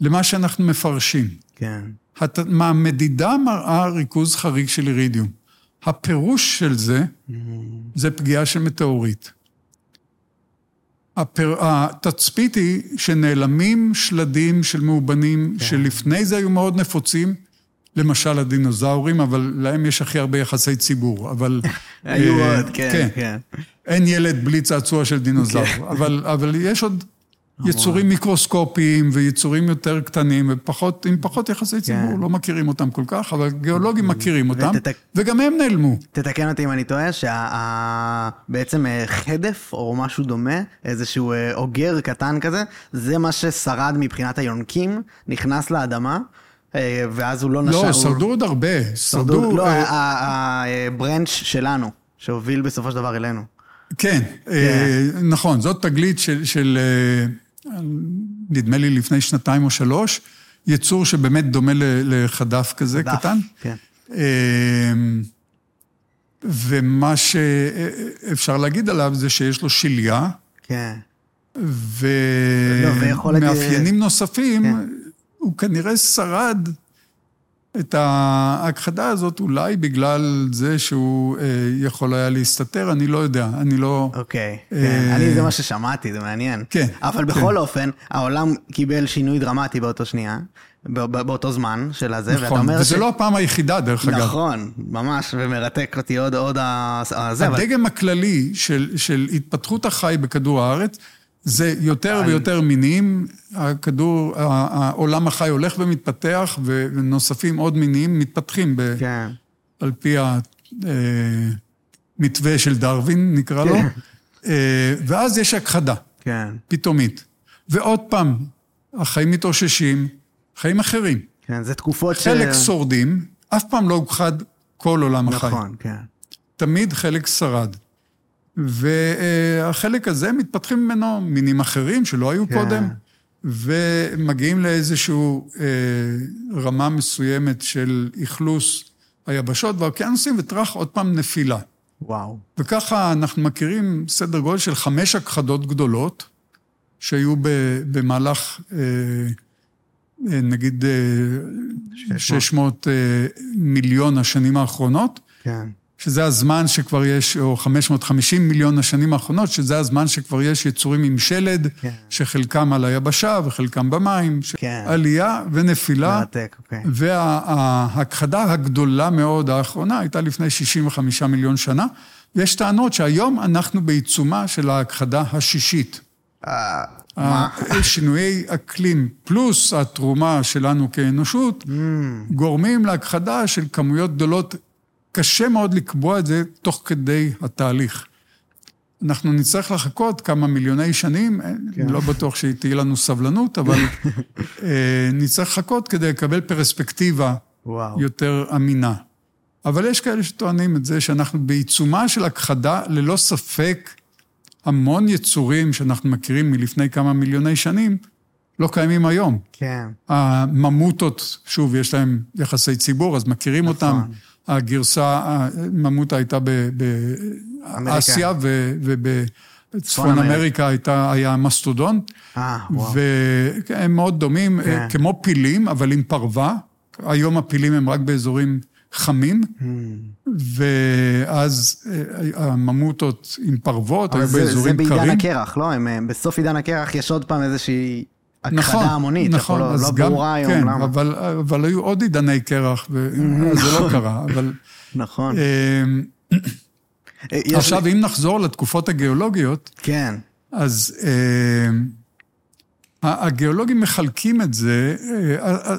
למה שאנחנו מפרשים. כן. הת... מה המדידה מראה ריכוז חריג של אירידיום. הפירוש של זה, זה פגיעה של מטאוריט. הפר... התצפית היא שנעלמים שלדים של מאובנים, כן. שלפני זה היו מאוד נפוצים, למשל הדינוזאורים, אבל להם יש הכי הרבה יחסי ציבור, אבל... היו אה, עוד, כן, כן. אין ילד בלי צעצוע של דינוזאור, אבל, אבל יש עוד יצורים מיקרוסקופיים ויצורים יותר קטנים, ופחות, עם פחות יחסי ציבור, לא מכירים אותם כל כך, אבל גיאולוגים מכירים אותם, וגם הם נעלמו. תתקן אותי אם אני טועה, שבעצם חדף או משהו דומה, איזשהו אה, אוגר קטן כזה, זה מה ששרד מבחינת היונקים, נכנס לאדמה, אה, ואז הוא לא נשאר... לא, שרדו עוד הרבה. שרדו... לא, אה, הברנץ' שלנו, שהוביל בסופו של דבר אלינו. כן, אה, נכון, זאת תגלית של, של, אה, נדמה לי לפני שנתיים או שלוש, יצור שבאמת דומה לחדף כזה דף, קטן. כן. אה, ומה שאפשר להגיד עליו זה שיש לו שליה, כן. לא, ומאפיינים נוספים, כן. הוא כנראה שרד את ההכחדה הזאת, אולי בגלל זה שהוא אה, יכול היה להסתתר, אני לא יודע, אני לא... אוקיי, אה, כן. אני, זה מה ששמעתי, זה מעניין. כן, אבל בכל אופן, העולם קיבל שינוי דרמטי באותו שנייה, בא- בא- באותו זמן של הזה, ואתה נכון, אומר וזה לא הפעם היחידה, דרך אגב. נכון, ממש, ומרתק אותי עוד, עוד הזה, אבל... הדגם הכללי של, של התפתחות החי בכדור הארץ, זה יותר ויותר מינים, הכדור, העולם החי הולך ומתפתח, ונוספים עוד מינים מתפתחים ב, כן. על פי המתווה של דרווין, נקרא לו, כן. אה, ואז יש הכחדה, כן. פתאומית. ועוד פעם, החיים מתאוששים, חיים אחרים. כן, זה תקופות ש... חלק שורדים, אף פעם לא הוכחד כל עולם החי. נכון, כן. תמיד חלק שרד. והחלק הזה, מתפתחים ממנו מינים אחרים שלא היו כן. קודם, ומגיעים לאיזושהי אה, רמה מסוימת של אכלוס היבשות והאוקיינוסים, וטראח עוד פעם נפילה. וואו. וככה אנחנו מכירים סדר גודל של חמש הכחדות גדולות, שהיו במהלך, אה, אה, נגיד, אה, 600 אה, מיליון השנים האחרונות, כן. שזה הזמן שכבר יש, או 550 מיליון השנים האחרונות, שזה הזמן שכבר יש יצורים עם שלד, כן. שחלקם על היבשה וחלקם במים, ש- כן. עלייה ונפילה. מרתק, אוקיי. וההכחדה הגדולה מאוד האחרונה הייתה לפני 65 מיליון שנה, ויש טענות שהיום אנחנו בעיצומה של ההכחדה השישית. אה? שינויי אקלים פלוס התרומה שלנו כאנושות, Mm. גורמים להכחדה של כמויות גדולות. קשה מאוד לקבוע את זה תוך כדי התהליך. אנחנו נצטרך לחכות כמה מיליוני שנים, כן. לא בטוח שתהיה לנו סבלנות, אבל אה, נצטרך לחכות כדי לקבל פרספקטיבה וואו. יותר אמינה. אבל יש כאלה שטוענים את זה שאנחנו בעיצומה של הכחדה, ללא ספק, המון יצורים שאנחנו מכירים מלפני כמה מיליוני שנים, לא קיימים היום. כן. הממוטות, שוב, יש להם יחסי ציבור, אז מכירים נכון. אותם. הגרסה, הממוטה הייתה באסיה, ובצפון צפון אמריקה. הייתה, היה מסטודון, אה, וואו. והם מאוד דומים, כן. כמו פילים, אבל עם פרווה. היום הפילים הם רק באזורים חמים, Hmm. ואז אה, הממוטות עם פרוות היו זה, זה באזורים בעידן קרים. הקרח, לא? הם, בסוף עידן הקרח יש עוד פעם איזושהי הכחדה נכון, המונית, נכון, לא, לא ברורה היום כן, למה. אבל, אבל היו עוד עידני קרח, וזה לא קרה, אבל... נכון. אמ, אה, עכשיו, אם נחזור לתקופות הגיאולוגיות, כן, אז אמ, ה- הגיאולוגים מחלקים את זה, אה, אה,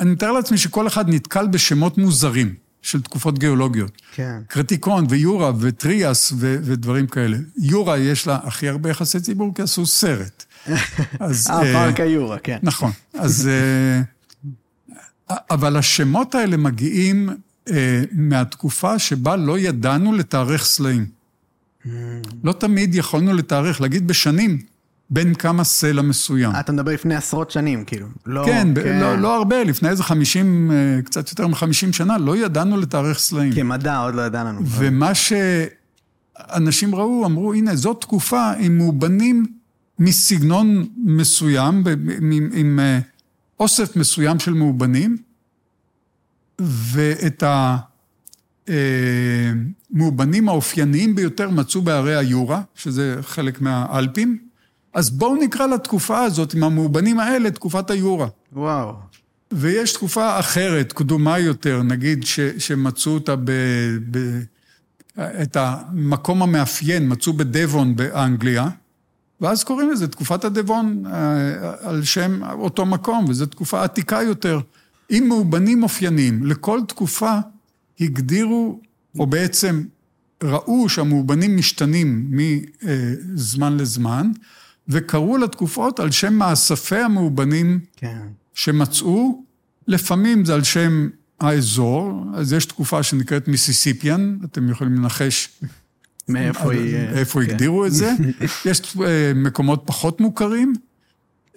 אני מתאר לעצמי שכל אחד נתקל בשמות מוזרים של תקופות גיאולוגיות. כן. קרטיקון ויורה וטריאס ו- ודברים כאלה. יורה יש לה הכי הרבה יחסי ציבור כי עשו סרט. אז, אה, אה, פארק היורה, כן. נכון. אז... אה, אבל השמות האלה מגיעים אה, מהתקופה שבה לא ידענו לתארך סלעים. לא תמיד יכולנו לתארך, להגיד בשנים, בין כמה סלע מסוים. אה, אתה מדבר לפני עשרות שנים, כאילו. לא, כן, ב- לא, לא הרבה, לפני איזה 50, אה, קצת יותר מ-50 שנה, לא ידענו לתארך סלעים. כמדע עוד לא ידע לנו. ומה שאנשים ראו, אמרו, הנה, זאת תקופה עם מאובנים מסגנון מסוים, עם, עם אה, אוסף מסוים של מאובנים, ואת המאובנים האופייניים ביותר מצאו בהרי היורה, שזה חלק מהאלפים. אז בואו נקרא לתקופה הזאת, עם המאובנים האלה, תקופת היורה. וואו. ויש תקופה אחרת, קדומה יותר, נגיד ש, שמצאו אותה ב, ב... את המקום המאפיין, מצאו בדבון באנגליה, ואז קוראים לזה תקופת הדבון אה, על שם אותו מקום, וזו תקופה עתיקה יותר, עם מאובנים אופייניים. לכל תקופה הגדירו, או בעצם ראו שהמאובנים משתנים מזמן לזמן, וקראו לתקופות על שם מאספי המאובנים כן. שמצאו, לפעמים זה על שם האזור, אז יש תקופה שנקראת מיסיסיפיאן, אתם יכולים לנחש מאיפה היא... איפה כן. הגדירו את זה. יש אה, מקומות פחות מוכרים.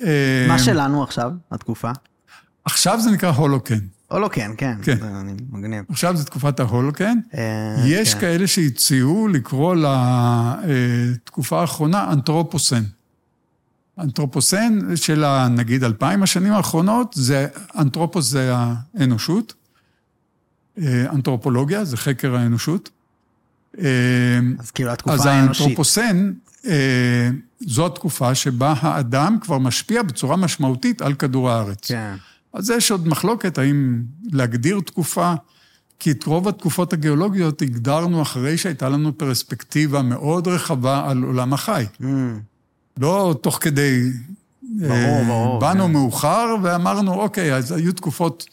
אה, מה שלנו עכשיו, התקופה? עכשיו זה נקרא הולוקן. לא כן, כן. זה מגניב. עכשיו זה תקופת ההולוקן. אה, יש כן. כאלה שהציעו לקרוא לתקופה האחרונה אנתרופוסן. אנתרופוסן של נגיד אלפיים השנים האחרונות, זה, אנתרופוס זה האנושות, אנתרופולוגיה זה חקר האנושות. אה, אז כאילו התקופה אז האנושית. האנתרופוסן, אה, זו התקופה שבה האדם כבר משפיע בצורה משמעותית על כדור הארץ. כן. אז יש עוד מחלוקת האם להגדיר תקופה, כי את רוב התקופות הגיאולוגיות הגדרנו אחרי שהייתה לנו פרספקטיבה מאוד רחבה על עולם החי. Mm, לא תוך כדי... ברור, אה, ברור, באנו כן. מאוחר ואמרנו, אוקיי, אז היו תקופות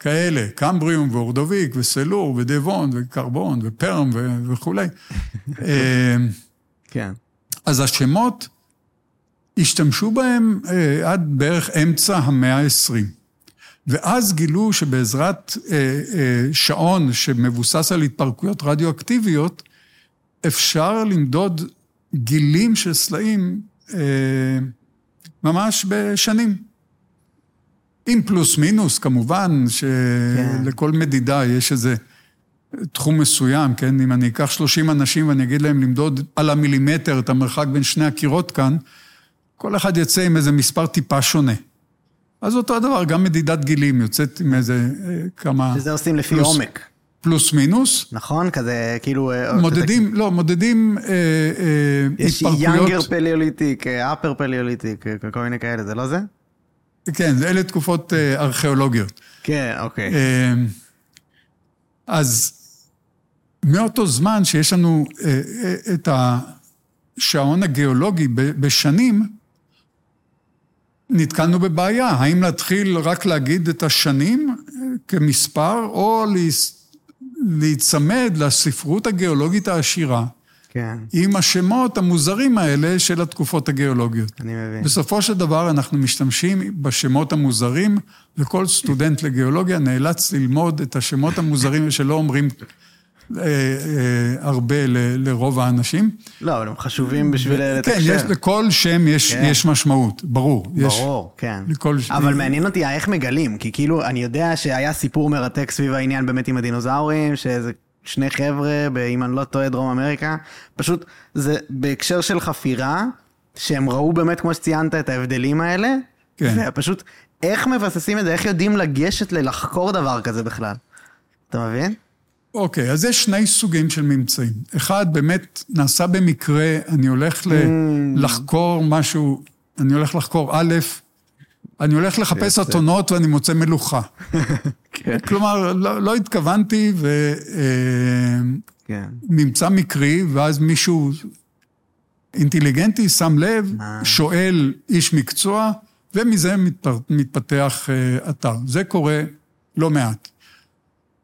כאלה, קמבריום ואורדוביק וסלור ודבון וקרבון ופרם ו- וכולי. אה, כן. אז השמות, השתמשו בהם אה, עד בערך אמצע המאה ה-20. ואז גילו שבעזרת אה, אה, שעון שמבוסס על התפרקויות רדיואקטיביות, אפשר למדוד גילים של סלעים אה, ממש בשנים. עם פלוס מינוס, כמובן, שלכל מדידה יש איזה תחום מסוים, כן? אם אני אקח 30 אנשים ואני אגיד להם למדוד על המילימטר את המרחק בין שני הקירות כאן, כל אחד יצא עם איזה מספר טיפה שונה. אז אותו הדבר, גם מדידת גילים יוצאת עם איזה אה, כמה... שזה עושים לפי פלוס- עומק, פלוס מינוס. נכון? כזה כאילו... אה, מודדים, לא, מודדים אה, אה, יש התפרקויות. Younger Paleolithic, Upper Paleolithic, אה, כל מיני כאלה, זה לא זה? כן, אלה תקופות אה, ארכיאולוגיות. כן, אוקיי. אה, אז מאותו זמן שיש לנו אה, את השעון הגיאולוגי בשנים, נתקלנו בבעיה, האם להתחיל רק להגיד את השנים כמספר, או להיצמד לספרות הגיאולוגית העשירה, כן, עם השמות המוזרים האלה של התקופות הגיאולוגיות. אני מבין. בסופו של דבר אנחנו משתמשים בשמות המוזרים, וכל סטודנט לגיאולוגיה נאלץ ללמוד את השמות המוזרים שלא אומרים אה, אה, הרבה ל- לרוב האנשים. לא, אבל הם חשובים בשביל כן, לתקשר. יש, לכל שם יש, כן. יש משמעות, ברור. יש, ברור, כן. לכל ש- אבל מעניין אותי איך מגלים, כי כאילו, אני יודע שהיה סיפור מרתק סביב העניין באמת עם הדינוזאורים, שאיזה שני חבר'ה, ב- אם אני לא טועה, דרום אמריקה, פשוט זה בהקשר של חפירה, שהם ראו באמת, כמו שציינת, את ההבדלים האלה, כן. ופשוט איך מבססים את זה, איך יודעים לגשת ללחקור דבר כזה בכלל. אתה מבין? אוקיי, אז יש שני סוגים של ממצאים. אחד, באמת, נעשה במקרה, אני הולך ל- לחקור משהו, אני הולך לחקור א', אני הולך לחפש. אתונות ואני מוצא מלוכה. כן. כלומר, לא, לא התכוונתי, כן. וממצא מקרי, ואז מישהו אינטליגנטי שם לב, אה. שואל איש מקצוע, ומזה מתפ- מתפתח אה, אתר. זה קורה לא מעט.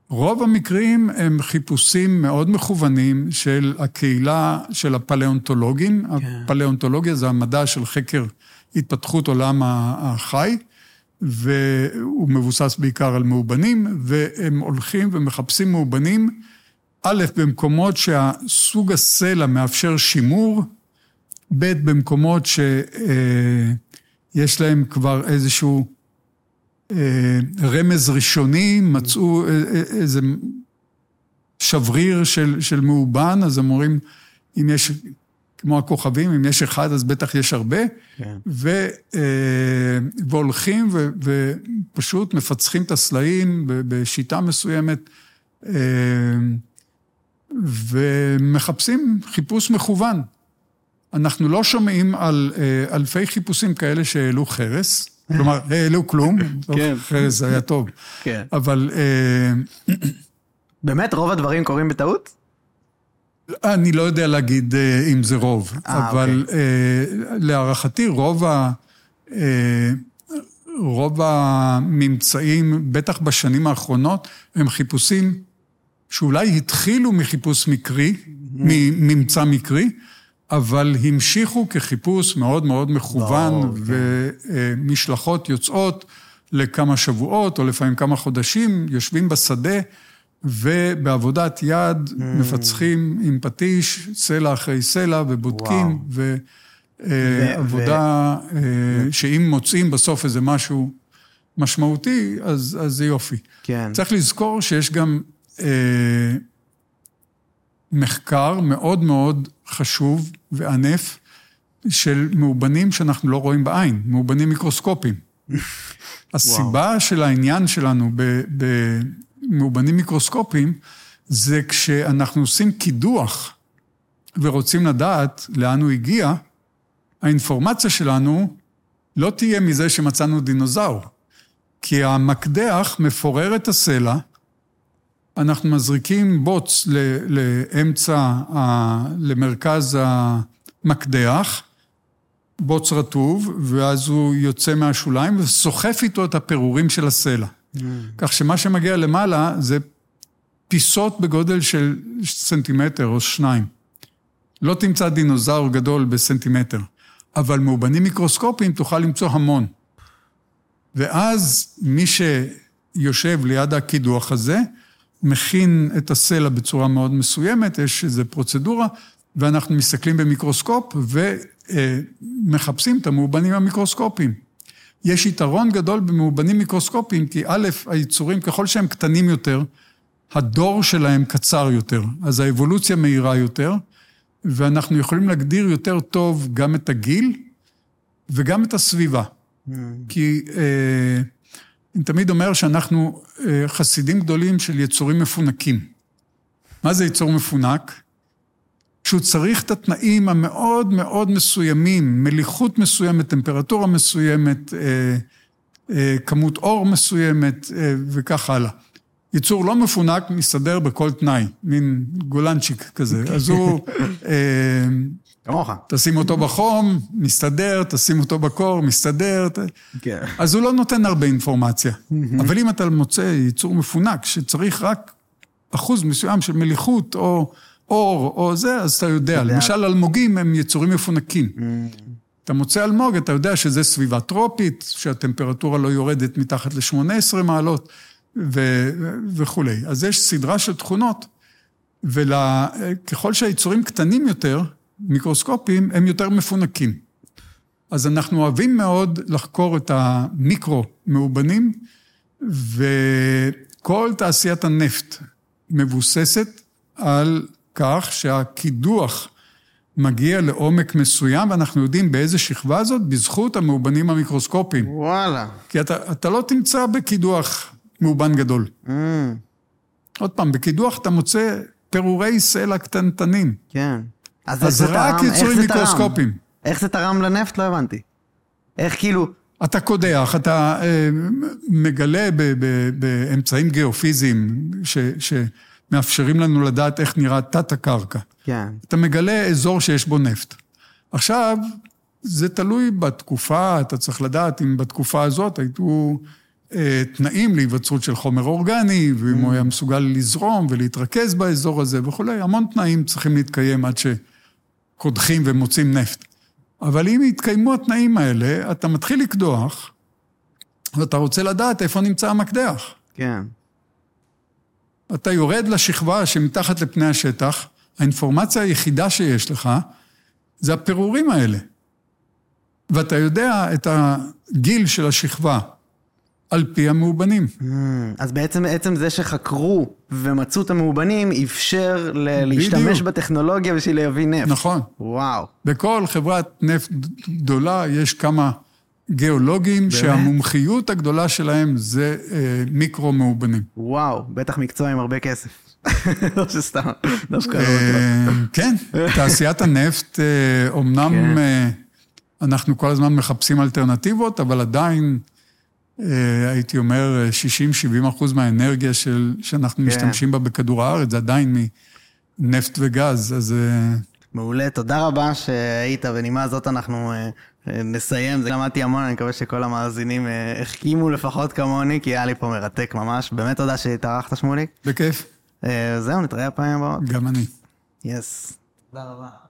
רוב המקרים הם חיפושים מאוד מכוונים של הקהילה של הפלאונטולוגים. כן. הפלאונטולוגיה זה המדע של חקר התפתחות עולם החי, והוא מבוסס בעיקר על מאובנים, והם הולכים ומחפשים מאובנים, א', במקומות שהסוג הסלע מאפשר שימור, ב', במקומות שיש להם כבר איזשהו אה, רמז ראשוני, מצאו איזה שבריר של, של מאובן, אז הם אומרים, אם יש, כמו הכוכבים, אם יש אחד אז בטח יש הרבה, כן. ו, אה, והולכים ו, ופשוט מפצחים את הסלעים בשיטה מסוימת, אה, ומחפשים חיפוש מכוון. אנחנו לא שומעים על אה, אלפי חיפושים כאלה שהעלו חרס, כלומר, העלו כלום, כן. חרס היה טוב, כן. אבל באמת, רוב הדברים קורים בטעות? אני לא יודע להגיד אה, אם זה רוב, אה, אבל אה, להערכתי רוב ה... רוב הממצאים, בטח בשנים האחרונות, הם חיפושים שאולי התחילו מחיפוש מקרי, מממצא מקרי, אבל המשיכו כחיפוש מאוד מאוד מכוון, ברור, כן. ומשלחות יוצאות לכמה שבועות, או לפעמים כמה חודשים, יושבים בשדה, ובעבודת יד Mm. מפצחים עם פטיש, סלע אחרי סלע, ובודקים, ו- ועבודה שאם מוצאים בסוף איזה משהו משמעותי, אז אז זה יופי. כן. צריך לזכור שיש גם אה, מחקר מאוד מאוד חשוב וענף של מאובנים שאנחנו לא רואים בעין, מאובנים מיקרוסקופיים. הסיבה של העניין שלנו ב- במאובנים מיקרוסקופיים זה כשאנחנו עושים קידוח ורוצים לדעת לאן הוא הגיע, האינפורמציה שלנו לא תהיה מזה שמצאנו דינוזאור. כי המקדח מפורר את הסלע, אנחנו מזריקים בוץ לאמצע, ה- למרכז המקדח, בוץ רטוב, ואז הוא יוצא מהשוליים וסוחף איתו את הפירורים של הסלע. כך שמה שמגיע למעלה זה פיסות בגודל של סנטימטר או שניים. לא תמצא דינוזאור גדול בסנטימטר, אבל מאובנים מיקרוסקופיים תוכל למצוא המון. ואז מי שיושב ליד הקידוח הזה, מכין את הסלע בצורה מאוד מסוימת, יש איזו פרוצדורה, ואנחנו מסתכלים במיקרוסקופ ומחפשים את המאובנים המיקרוסקופיים. יש יתרון גדול במאובנים מיקרוסקופיים, כי א', היצורים, ככל שהם קטנים יותר, הדור שלהם קצר יותר, אז האבולוציה מהירה יותר, ואנחנו יכולים להגדיר יותר טוב גם את הגיל וגם את הסביבה. Mm. כי אה, אני תמיד אומר שאנחנו אה, חסידים גדולים של יצורים מפונקים. מה זה יצור מפונק? שהוא צריך את התנאים המאוד מאוד מסוימים, מליחות מסוימת, טמפרטורה מסוימת, אה, כמות אור מסוימת וכך הלאה. יצור לא מפונק מסתדר בכל תנאי, מין גולנצ'יק כזה. אז הוא... כמוך. תשים אותו בחום, מסתדר, תשים אותו בקור, מסתדר. כן. אז הוא לא נותן הרבה אינפורמציה. אבל אם אתה מוצא ייצור מפונק שצריך רק אחוז מסוים של מליחות או אור או זה, אז אתה יודע. למשל, אלמוגים הם יצורים מפונקים. אתה מוצא אלמוג, אתה יודע שזה סביבה טרופית, שהטמפרטורה לא יורדת מתחת ל-18 מעלות ו- וכולי. אז יש סדרה של תכונות, וככל שהיצורים קטנים יותר, מיקרוסקופיים, הם יותר מפונקים. אז אנחנו אוהבים מאוד לחקור את המיקרו-מאובנים, וכל תעשיית הנפט מבוססת על כך שהקידוח מגיע לעומק מסוים, ואנחנו יודעים באיזה שכבה זאת, בזכות המאובנים המיקרוסקופיים. וואלה. כי אתה, אתה לא תמצא בקידוח מאובן גדול. Mm. עוד פעם, בקידוח אתה מוצא פירורי סלע קטנטנים. כן. אז, אז רק יצורים מיקרוסקופיים. איך זה תרם לנפט? לא הבנתי. איך כאילו... אתה קודח, אתה אה, מגלה באמצעים גיאופיזיים ש, שמאפשרים לנו לדעת איך נראה תת הקרקע. כן. אתה מגלה אזור שיש בו נפט. עכשיו, זה תלוי בתקופה, אתה צריך לדעת אם בתקופה הזאת היו אה, תנאים להיווצרות של חומר אורגני, ואם mm. הוא היה מסוגל לזרום ולהתרכז באזור הזה וכולי, המון תנאים צריכים להתקיים עד ש... קודחים ומוצאים נפט. אבל אם יתקיימו התנאים האלה, אתה מתחיל לקדוח, ואתה רוצה לדעת איפה נמצא המקדח. כן. אתה יורד לשכבה שמתחת לפני השטח, האינפורמציה היחידה שיש לך זה הפירורים האלה. ואתה יודע את הגיל של השכבה. על פי המאובנים. Mm, אז בעצם עצם זה שחקרו ומצאו את המאובנים, אפשר ל- להשתמש בטכנולוגיה בשביל להביא נפט. נכון. וואו. בכל חברת נפט גדולה יש כמה גיאולוגים באמת? שהמומחיות הגדולה שלהם זה אה, מיקרו מאובנים. וואו, בטח מקצוע עם הרבה כסף. לא שסתם, דווקא לא. כן, תעשיית הנפט, אומנם כן. אה, אנחנו כל הזמן מחפשים אלטרנטיבות, אבל עדיין... אה, הייתי אומר, 60-70 אחוז מהאנרגיה של, שאנחנו כן. משתמשים בה בכדור הארץ, זה עדיין מנפט וגז, אז... אה, מעולה, תודה רבה שהיית, בנימה הזאת אנחנו אה, נסיים. זה למדתי המון, אני מקווה שכל המאזינים החכימו לפחות כמוני, כי היה לי פה מרתק ממש. באמת תודה שהתארחת, שמוליק. בכיף. זהו, נתראה הפעמים הבאות. גם אני. יס. Yes. תודה רבה.